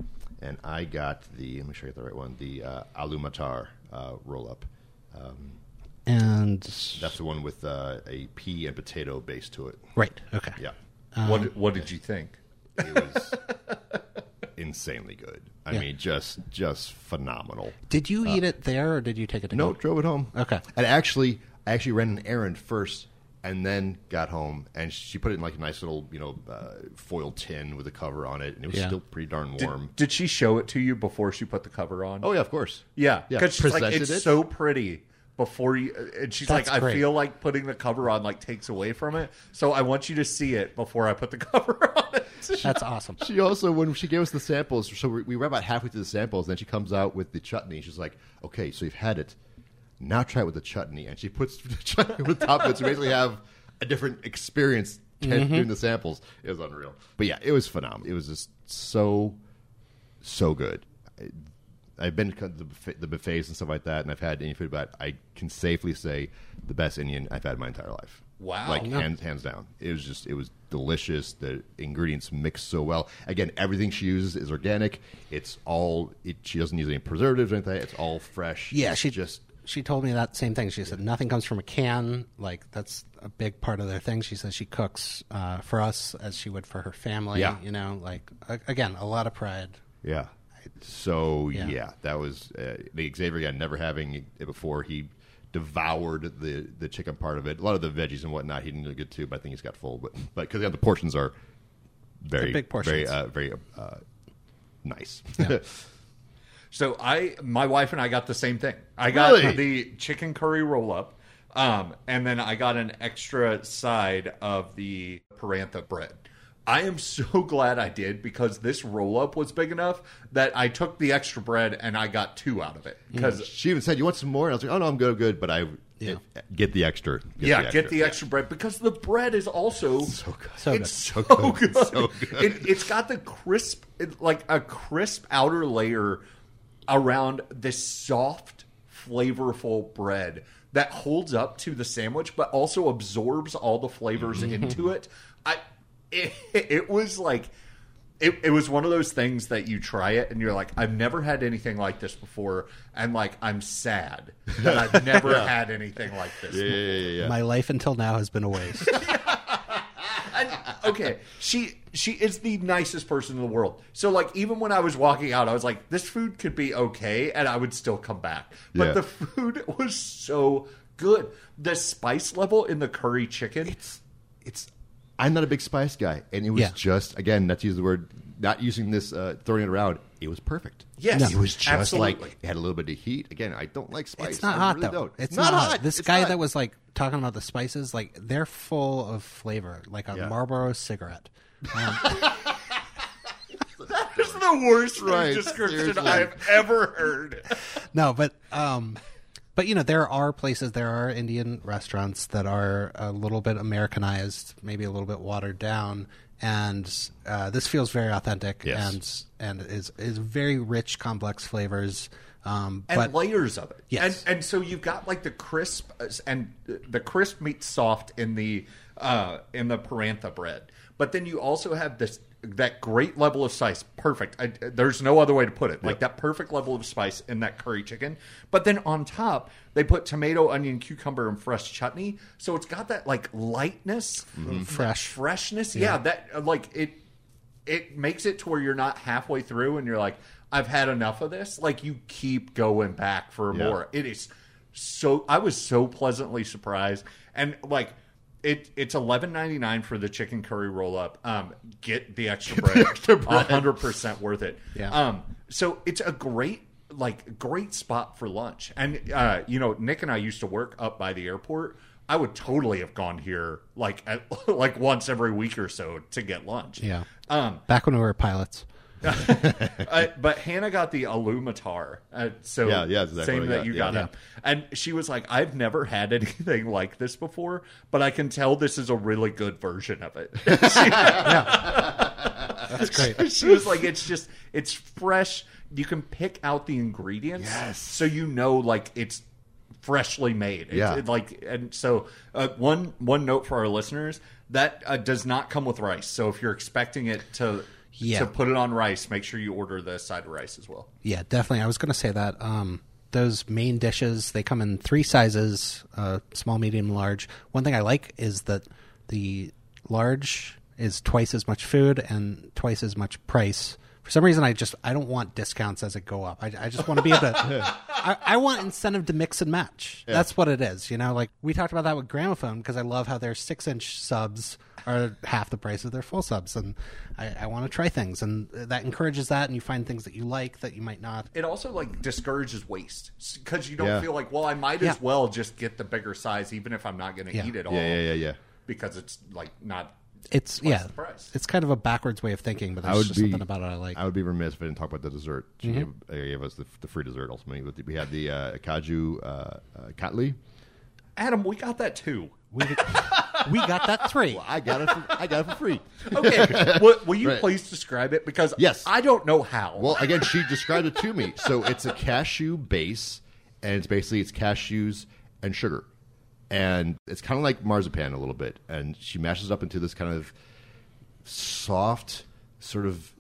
and I got the, let me sure I get the right one, the uh, aloo matar uh, roll up. Um, And that's the one with uh, a pea and potato base to it. right, okay, Yeah. what What did you think? It was [laughs] insanely good. I Yeah. mean, just just phenomenal. Did you eat it there, or did you take it to No, go? drove it home. Okay. And actually, I actually ran an errand first, and then got home, and she put it in like a nice little, you know, uh, foil tin with a cover on it, and it was Yeah. still pretty darn warm. Did she show it to you before she put the cover on? oh yeah, of course. yeah, yeah. because she's like Presented it's it. so pretty. Before you, and she's That's like, I feel like putting the cover on like takes away from it. So I want you to see it before I put the [laughs] cover on it. That's awesome. She also, when she gave us the samples, so we we were about halfway through the samples, then she comes out with the chutney. She's like, "Okay, so you've had it. Now try it with the chutney." And she puts [laughs] the chutney with top of it, so we basically have a different experience t- mm-hmm. doing the samples. It was unreal, but yeah, it was phenomenal. It was just so, so good. I, I've been to the, buffet, the buffets and stuff like that, and I've had Indian food, but I can safely say the best Indian I've had in my entire life. Wow. Like Yeah. hands hands down. It was just it was delicious. The ingredients mix so well. Again, everything she uses is organic. It's all it, she doesn't use any preservatives or anything. It's all fresh. Yeah, she just she told me that same thing. She said nothing comes from a can. Like that's a big part of their thing. She says she cooks uh, for us as she would for her family. Yeah. you know, like a- again, a lot of pride. yeah. So Yeah. yeah, that was uh, the Xavier guy never having it before. He devoured the the chicken part of it. A lot of the veggies and whatnot he didn't really get to, but I think he's got full. But but because the portions are very They're big portions. very uh, very uh, nice. [laughs] So I, my wife and I got the same thing. I got Really? the chicken curry roll up, um, and then I got an extra side of the parantha bread. I am so [laughs] glad I did because this roll up was big enough that I took the extra bread and I got two out of it. Because She even said, "You want some more?" And I was like, "Oh no, I'm good, good." But I Yeah. get the extra. Get yeah, the get the Yeah. extra bread because the bread is also So good. So it's good. so, So good. good. So good. It, it's got the crisp, it, like a crisp outer layer around this soft, flavorful bread that holds up to the sandwich, but also absorbs all the flavors [laughs] into it. I, it, it was like. It, it was one of those things that you try it and you're like, I've never had anything like this before, and like I'm sad that I've never [laughs] had anything like this. Yeah, yeah, yeah, yeah. My life until now has been a waste. [laughs] And okay, she she is the nicest person in the world. So like even when I was walking out, I was like, this food could be okay, and I would still come back. But Yeah. the food [laughs] was so good. The spice level in the curry chicken. it's I'm not a big spice guy, and it was Yeah. just again not to use the word, not using this, uh, throwing it around. It was perfect. Yes, it was just absolutely. like it had a little bit of heat. Again, I don't like spice. It's not I hot really though. Don't. It's not, hot. This It's guy not. that was like talking about the spices, like they're full of flavor, like a Yeah. Marlboro cigarette. Um, [laughs] This is the worst Right, description seriously. I've ever heard. [laughs] no, but um, but you know there are places, there are Indian restaurants that are a little bit Americanized, maybe a little bit watered down, and uh, this feels very authentic Yes. and and is is very rich, complex flavors. Um, and but layers of it. Yes. and and so you've got like the crisp uh, and the crisp meat soft in the uh, in the parantha bread, but then you also have this that great level of spice. Perfect. I, there's no other way to put it. Like that perfect level of spice in that curry chicken. But then on top, they put tomato, onion, cucumber, and fresh chutney. So it's got that like lightness, that Fresh. freshness. Yeah, that uh, like it it makes it to where you're not halfway through and you're like, I've had enough of this. Like you keep going back for Yeah. more. It is so I was so pleasantly surprised. And like it it's eleven ninety nine for the chicken curry roll up. Um get the extra bread. A hundred percent worth it. Yeah. Um so it's a great like great spot for lunch. And uh, you know, Nick and I used to work up by the airport. I would totally have gone here like at, [laughs] like once every week or so to get lunch. yeah, Um, back when we were pilots. [laughs] uh, but Hannah got the aloo matar, uh, so Yeah, yeah, that's exactly same that got, you yeah. got Yeah. it. And she was like, "I've never had [laughs] anything like this before, but I can tell this is a really good version of it." [laughs] That's great. she was like, "It's just, it's fresh. You can pick out the ingredients, Yes. so you know, like it's." freshly made It's- Yeah. it, like and so uh, one one note for our listeners that uh, does not come with rice so if you're expecting it to Yeah. to put it on rice make sure you order the side of rice as well Yeah, definitely. I was going to say that. Um, those main dishes they come in three sizes: uh, small, medium, large. One thing I like is that the large is twice as much food and twice as much price. For some reason, I just I don't want discounts as it go up. I, I just want to be able to. [laughs] I, I want incentive to mix and match. That's what it is. You know, like we talked about that with Gramophone because I love how their six-inch subs are half the price of their full subs, and I, I want to try things, and that encourages that, and you find things that you like that you might not. it also like discourages waste because you don't Yeah. feel like well i might Yeah. as well just get the bigger size even if i'm not going to Yeah. eat it all Yeah, yeah, yeah, yeah. because it's like not It's twice yeah, the price. it's kind of a backwards way of thinking, but I there's would just be something about it I like. I would be remiss if I didn't talk about the dessert. She Mm-hmm. gave, uh, gave us the, the free dessert ultimately. But We had the uh, Kaju uh, uh, Katli. adam we got that too we, we got that three. I got it. For, I got it for free. okay [laughs] will, will you Right. please describe it because Yes. i don't know how Well, again, she described it to me. So it's a cashew base, and it's basically it's cashews and sugar, and it's kind of like marzipan a little bit. And she mashes it up into this kind of soft, sort of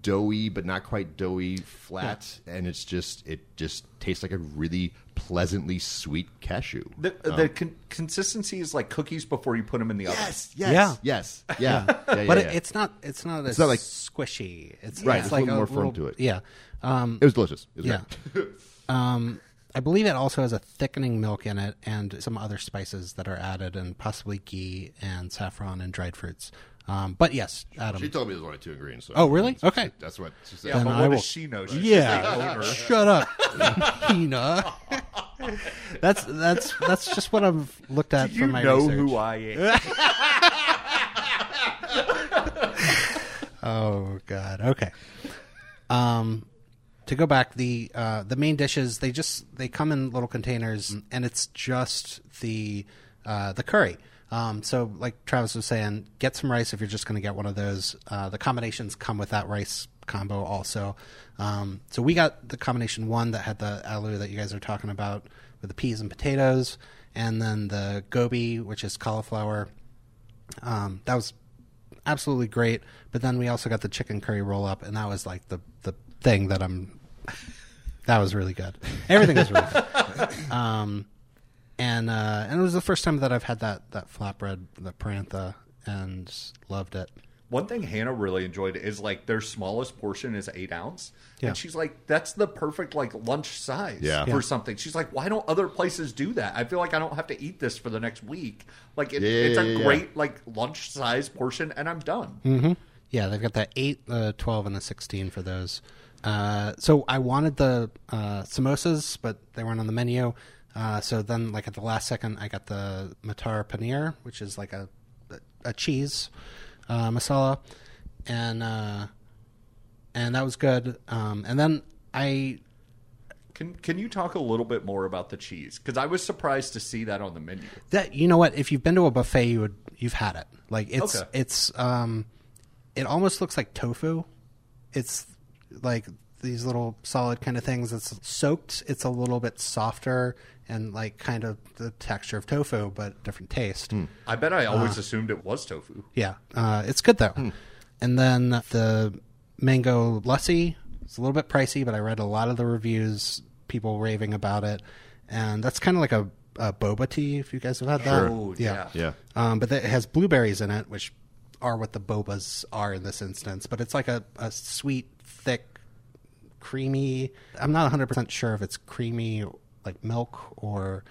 doughy, but not quite doughy, flat, and it's just it just tastes like a really pleasantly sweet cashew. the, the con- consistency is like cookies before you put them in the oven yes, yes, Yeah. yes, yeah, yeah, yeah, but yeah. It, it's not. It's not as not like- squishy. It's Right, It's it's a like little more firm to it. Yeah. Um, it was delicious. It was yeah. great. [laughs] um, I believe it also has a thickening milk in it and some other spices that are added, and possibly ghee and saffron and dried fruits. Um, but yes, Adam. She told me there's only two ingredients. So Oh, really? Okay. That's what she said. yeah Then but what will- does she know She's Yeah, shut up, [laughs] Hina. that's that's that's just what I've looked at you from my know research. who i am [laughs] Oh God. Okay. Um, to go back, the uh, the main dishes they just they come in little containers, and it's just the uh, the curry. Um, so, like Travis was saying, get some rice if you're just going to get one of those. Uh, the combinations come with that rice combo also. Um, so we got the combination one that had the aloo that you guys are talking about with the peas and potatoes, and then the gobi, which is cauliflower. Um, that was absolutely great. But then we also got the chicken curry roll up, and that was like the the thing that I'm. That was really good. Everything was really good. Um, and uh, and it was the first time that I've had that that flatbread, the parantha, and loved it. One thing Hannah really enjoyed is like their smallest portion is eight ounce, Yeah. and she's like, "That's the perfect like lunch size Yeah. for Yeah. something." She's like, "Why don't other places do that? I feel like I don't have to eat this for the next week. Like it, Yeah, yeah, it's a yeah, yeah. great like lunch size portion, and I'm done." Mm-hmm. Yeah, they've got that 8, the 12, and the 16 for those. Uh, so I wanted the uh, samosas, but they weren't on the menu. Uh, so then, like at the last second, I got the matar paneer, which is like a a cheese uh, masala, and uh, and that was good. Um, and then I Can Can you talk a little bit more about the cheese? Because I was surprised to see that on the menu. that you know what if you've been to a buffet you would you've had it like it's Okay. it's um it almost looks like tofu it's like these little solid kind of things it's soaked it's a little bit softer and like kind of the texture of tofu but different taste I bet I always Uh. assumed it was tofu. yeah uh, it's good though and then the mango lassi it's a little bit pricey but i read a lot of the reviews people raving about it and that's kind of like a, a boba tea if you guys have had that Oh, yeah. Yeah. um, but it has blueberries in it, which are what the bobas are in this instance. But it's like a, a sweet, thick, creamy. I'm not 100% sure if it's creamy like milk or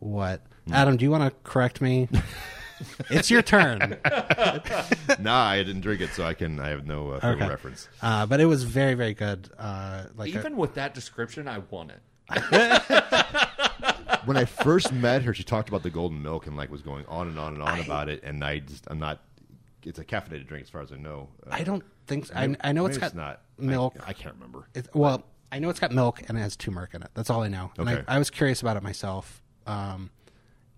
what. Adam, do you want to correct me? [laughs] it's your turn. [laughs] nah, I didn't drink it, so I can. I have no uh, Okay. reference. Uh, but it was very, very good. Uh, like a- Even with that description, I want it. [laughs] when I first met her, she talked about the golden milk and like was going on and on and on I- about it, and I just I'm not. It's a caffeinated drink, as far as I know. Uh, I don't think so. I, I know it's maybe got not milk. I, I can't remember. It, well, I know it's got milk and it has turmeric in it. That's all I know. And Okay. I, I was curious about it myself. Um,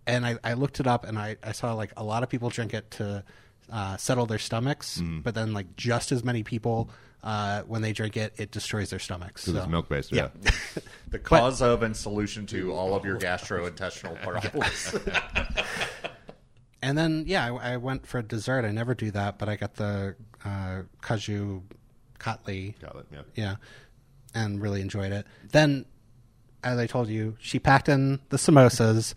and I, I looked it up and I, I saw like a lot of people drink it to uh, settle their stomachs, Mm. but then like just as many people uh, when they drink it, it destroys their stomachs. Because So- it's milk based. Yeah. Yeah. [laughs] The cause of and solution to all of your gastrointestinal [laughs] problems. [laughs] And then yeah, I, I went for dessert. I never do that, but I got the uh, kaju Got. Yeah. Yeah, and really enjoyed it. Then, as I told you, she packed in the samosas.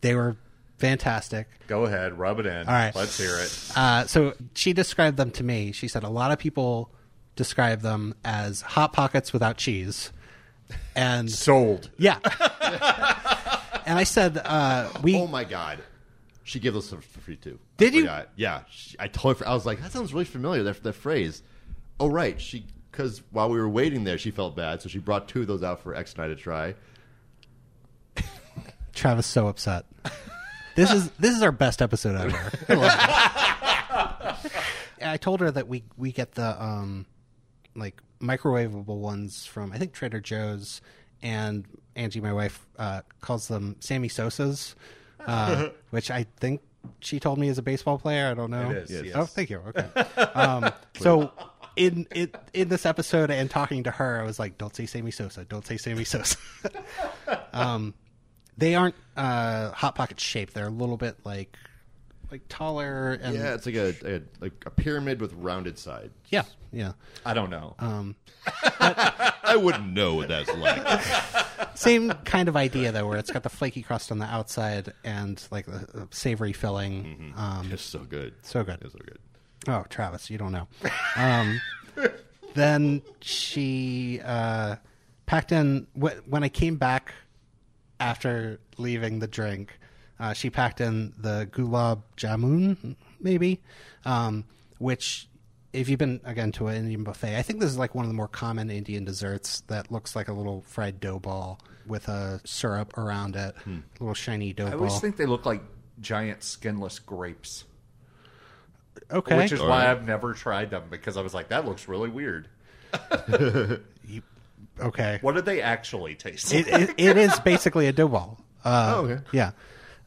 They were fantastic. Go ahead, rub it in. All right. Let's hear it. Uh, so she described them to me. She said a lot of people describe them as hot pockets without cheese, and Sold. yeah. [laughs] and I said uh, we Oh my god. She gave us some for free too. Did you? Yeah. She, I totally. I was like, that sounds really familiar. That that phrase. Oh right. She because while we were waiting there, she felt bad, so she brought two of those out for X and I to try. [laughs] Travis so upset. This is this is our best episode ever. I love it. I told her that we we get the um like microwavable ones from I think Trader Joe's and Angie, my wife, uh, calls them Sammy Sosa's, uh, [laughs] which I think she told me is a baseball player. I don't know. It is, yes. Oh, thank you. Okay. Um, so in in in this episode and talking to her, I was like, "Don't say Sammy Sosa. Don't say Sammy Sosa." [laughs] um, they aren't uh, hot pocket shaped. They're a little bit like like taller and Yeah, it's like a, a like a pyramid with rounded sides. yeah, yeah. I don't know. Um, [laughs] I wouldn't know what that's like. [laughs] Same kind of idea though, where it's got the flaky crust on the outside and like a, a savory filling. Um, it's so good. so good. It's so good. Oh, Travis, you don't know. Um, [laughs] then she uh, packed in wh- when I came back after leaving the drink. Uh, she packed in the gulab jamun, maybe, um, which if you've been again to an Indian buffet, I think this is like one of the more common Indian desserts that looks like a little fried dough ball with a syrup around it, a little shiny dough I ball. always think they look like giant skinless grapes, okay, which is All why right. I've never tried them because I was like, that looks really weird. [laughs] okay. What do they actually taste it, like? it, it is basically a dough ball. [laughs] Uh, Oh, okay. Yeah.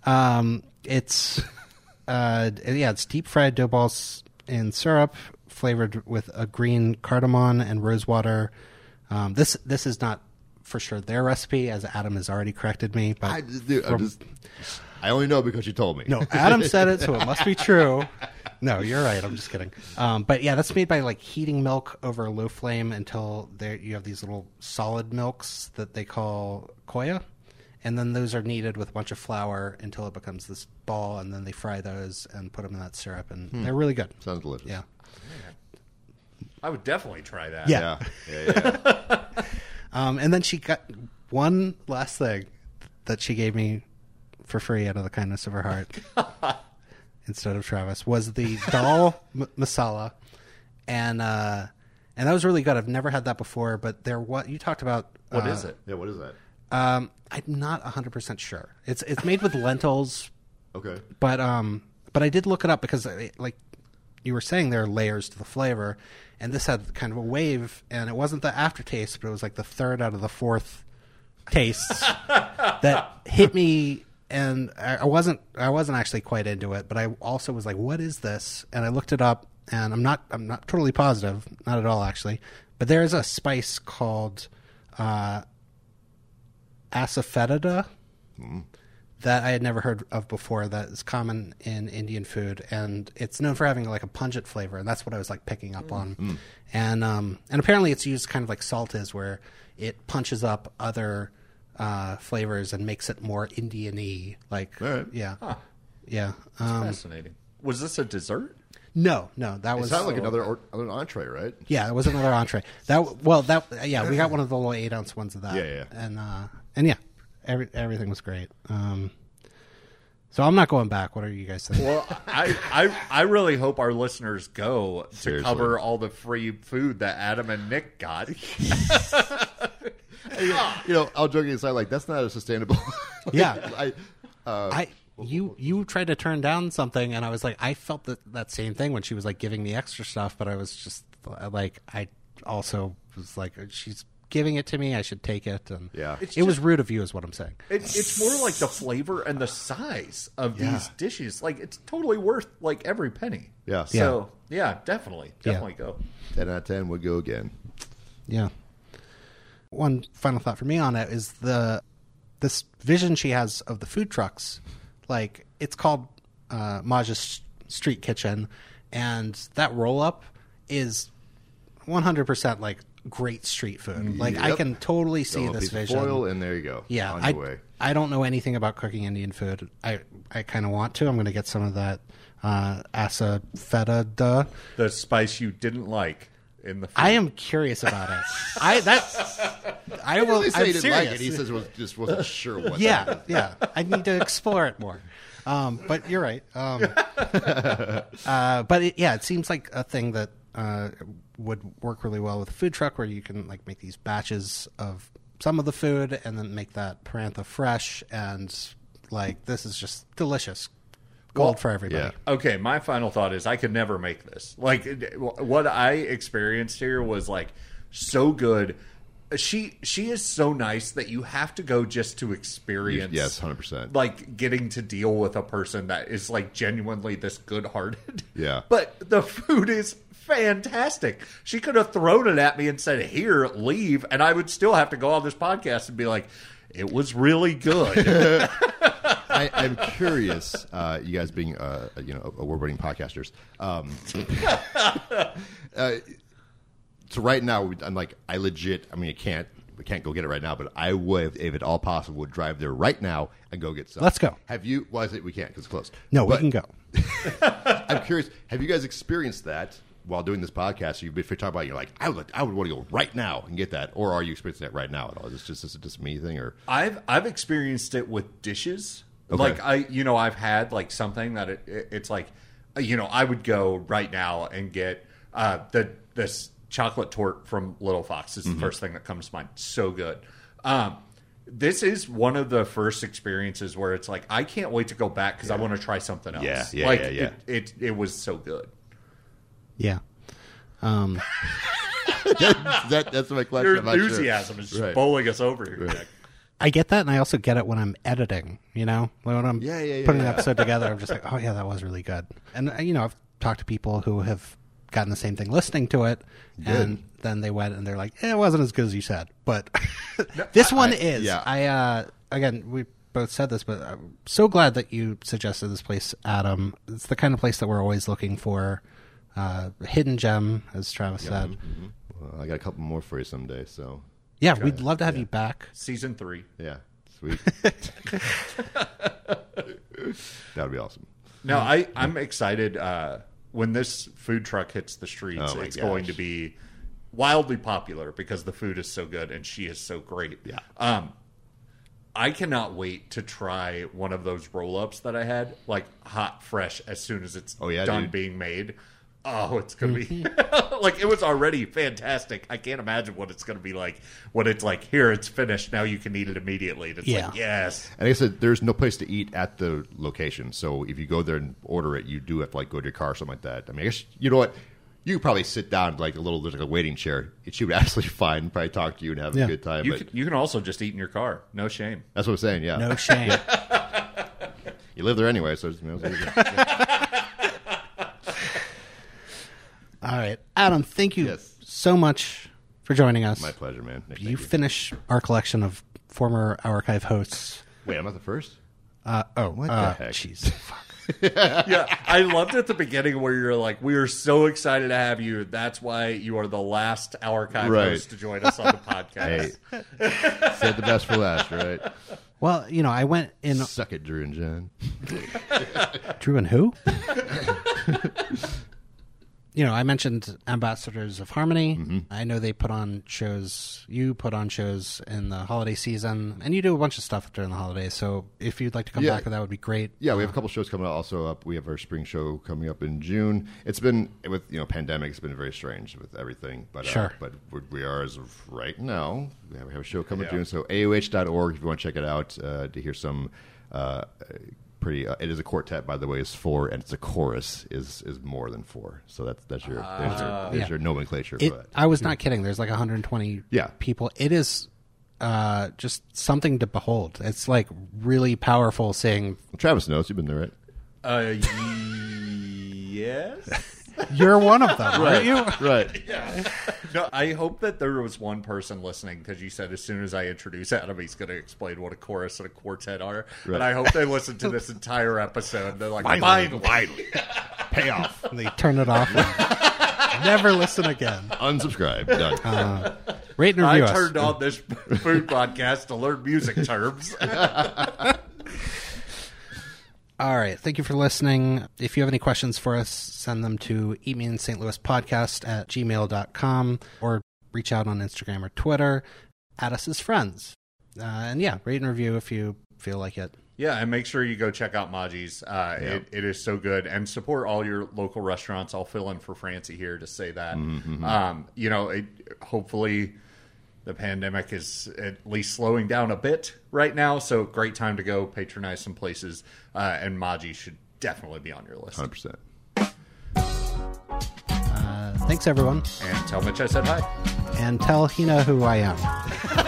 Um, it's uh, yeah, it's deep fried dough balls in syrup, flavored with a green cardamom and rosewater. Um, this this is not for sure their recipe, as Adam has already corrected me. But I, dude, I'm from- just, I only know because you told me. no, Adam said it, so it must be [laughs] true. No, you're right. I'm just kidding. Um, but yeah, that's made by like heating milk over a low flame until there you have these little solid milks that they call koya, and then those are kneaded with a bunch of flour until it becomes this ball, and then they fry those and put them in that syrup, and they're really good. Sounds delicious. Yeah. I would definitely try that. Yeah. Yeah. Yeah. yeah. [laughs] Um, and then she got one last thing that she gave me for free out of the kindness of her heart [laughs] instead of Travis was the [laughs] dal m- masala, and uh, and that was really good. I've never had that before, but there what you talked about. What uh, is it? yeah. What is that? Um, I'm not 100 percent sure. It's it's made with lentils, Okay. but um, but I did look it up because uh, like you were saying, there are layers to the flavor, and this had kind of a wave, and it wasn't the aftertaste, but it was like the third out of the fourth tastes [laughs] that hit me, and I I wasn't I wasn't actually quite into it, but I also was like, what is this? And I looked it up, and I'm not I'm not totally positive, not at all actually, but there is a spice called uh, asafoetida that I had never heard of before. That is common in Indian food, and it's known for having like a pungent flavor, and that's what I was like picking up on. And um, and apparently, it's used kind of like salt is, where it punches up other uh, flavors and makes it more Indian-y. Like, All right. yeah, yeah. Um, Fascinating. Was this a dessert? no, no, that It was sounded like another or, another entree, right? yeah, it was another entree. That well, that yeah, we got one of the little eight ounce ones of that. Yeah, yeah. and uh, and yeah, every, everything was great. Um, so I'm not going back. What are you guys thinking? Well, I, I I really hope our listeners go to cover all the free food that Adam and Nick got. [laughs] You know, [laughs] I'll joking aside, like that's not a sustainable. like, [laughs] Yeah. [laughs] I. Uh, I you you tried to turn down something, and I was like, I felt that that same thing when she was like giving me extra stuff, but I was just uh, like, I also was like, she's giving it to me, I should take it, and Yeah. it It's was rude of you, is what I'm saying. It, it's more like the flavor and the size of Yeah. these dishes. Like it's totally worth like every penny. Yeah. So yeah, definitely, Yeah. definitely go. ten out of ten would go again. Yeah. One final thought for me on it is the this vision she has of the food trucks. Like it's called uh, Maji's Street Kitchen, and that roll up is 100% like great street food. Like I can totally see this vision. foil, and there you go. Yeah, on I, your way. I don't know anything about cooking Indian food. I I kind of want to. I'm going to get some of that uh, asa feta duh. The spice you didn't like in the. Food. I am curious about it. I that [laughs] I will. Really I'm he didn't serious. like it. He says was just wasn't sure what. yeah, yeah. I need to explore it more. Um, but you're right. Um, [laughs] uh, but it, yeah, it seems like a thing that uh, would work really well with a food truck, where you can like make these batches of some of the food and then make that parantha fresh, and like this is just delicious, gold Well, for everybody. yeah. Okay, my final thought is I could never make this. Like what I experienced here was like so good. She she is so nice that you have to go just to experience. Yes, 100%. Like getting to deal with a person that is like genuinely this good-hearted. [laughs] Yeah. But the food is fantastic. She could have thrown it at me and said, "Here, leave," and I would still have to go on this podcast and be like, "It was really good." [laughs] I, I'm curious, uh, you guys being uh, you know award-winning podcasters. Um, [laughs] uh, so right now, I'm like, I legit. I mean, I can't. We can't go get it right now, but I would, if at all possible, would drive there right now and go get some. Let's go. Have you? Well, I say we can't because it's closed. No, But we can go. [laughs] I'm curious. Have you guys experienced that while doing this podcast? You've been talking about. You're like, I would, I would want to go right now and get that, or are you experiencing that right now at all? Is this just is it just me thing, or I've I've experienced it with dishes. Okay. Like I, you know, I've had like something that it, it- it's like, uh, you know, I would go right now and get uh, the this chocolate torte from Little Fox. Mm-hmm. Is the first thing that comes to mind. So good. Um, this is one of the first experiences where it's like I can't wait to go back because I want to try something else. Yeah, yeah, like yeah, yeah. It, it it was so good. Yeah. Um, [laughs] that, that's my question. Your I'm not sure. enthusiasm is just Right. bowling us over here. Jack. I get that, and I also get it when I'm editing. You know, when I'm Yeah, yeah, yeah, putting yeah. an episode together, I'm just [laughs] like, oh yeah, that was really good. And uh, you know, I've talked to people who have gotten the same thing listening to it, and then they went and they're like, eh, it wasn't as good as you said, but [laughs] this one is. yeah. I uh, again, we both said this, but I'm so glad that you suggested this place, Adam. It's the kind of place that we're always looking for. Uh, hidden gem, as Travis said. Well, I got a couple more for you someday. So Yeah, we'd love to have you back. Season three. yeah, week. [laughs] [laughs] That'd be awesome. No, I I'm excited uh, when this food truck hits the streets. Oh my it's going to be wildly popular because the food is so good and she is so great. Yeah. Um, I cannot wait to try one of those roll ups that I had, like hot, fresh, as soon as it's Oh, yeah, done dude. being made. Oh, it's gonna be mm-hmm. [laughs] like it was already fantastic. I can't imagine what it's gonna be like when it's like here, it's finished. Now you can eat it immediately. And it's Yeah. like yes, And I said, there's no place to eat at the location. So if you go there and order it, you do have to like go to your car or something like that. I mean, I guess you know what? You could probably sit down like a little, there's like a waiting chair. She would [laughs] absolutely fine, probably talk to you and have Yeah. a good time. you but can, you can also just eat in your car. No shame. that's what I'm saying. Yeah, No shame. [laughs] you live there anyway, so it's, you know, it's easy. All right, Adam. Thank you Yes. so much for joining us. my pleasure, man. Nick, thank you finish our collection of former archive hosts. Wait, I'm not the first. Uh, oh, What the uh, heck? Jeez. [laughs] yeah, I loved at the beginning where you're like, "We are so excited to have you. That's why you are the last archive Right. host to join us on the podcast." Hey, said the best for last, right? Well, you know, I went in. Suck it, Drew and John. Drew and who? [laughs] you know, I mentioned Ambassadors of Harmony. Mm-hmm. I know they put on shows. You put on shows in the holiday season, and you do a bunch of stuff during the holidays. So if you'd like to come Yeah. back, that would be great. Yeah, we have a couple shows coming out. Also up, we have our spring show coming up in June. It's been with you know pandemic. It's been very strange with everything, but Sure. uh, but we're, as of right now. We have, we have a show coming Yeah. June. So AOH.org if you want to check it out uh, to hear some. Uh, Pretty. Uh, it is a quartet, by the way. Is four, and it's a chorus. is is more than four. So that's that's your there's, your, there's Yeah. your nomenclature It, for that. I was not kidding. There's like 120 Yeah. people. It is uh, just something to behold. It's like really powerful seeing. Travis knows you've been there, right? Uh, [laughs] yes. You're one of them, aren't you? Right. [laughs] Yeah. No, I hope that there was one person listening because you said as soon as I introduce Adam, he's going to explain what a chorus and a quartet are. Right. And I hope they listen to this entire episode. They're like, Finally. finally. Payoff. They turn it off. Never listen again. Unsubscribe. Uh, Done. Rate and I us. turned on this food podcast to learn music terms. [laughs] All right. Thank you for listening. If you have any questions for us, send them to eat me in St. Louis podcast at gmail.com or reach out on Instagram or Twitter. at us as friends. Uh, and yeah, rate and review if you feel like it. Yeah, and make sure you go check out Maji's. Uh, it, it is so good, and support all your local restaurants. I'll fill in for Francie here to say that. Um, you know, it, hopefully the pandemic is at least slowing down a bit right now. So great time to go patronize some places, uh, and Maji should definitely be on your list. 100%. Uh, thanks, everyone. And tell Mitch I said hi. And tell Hina who I am. [laughs]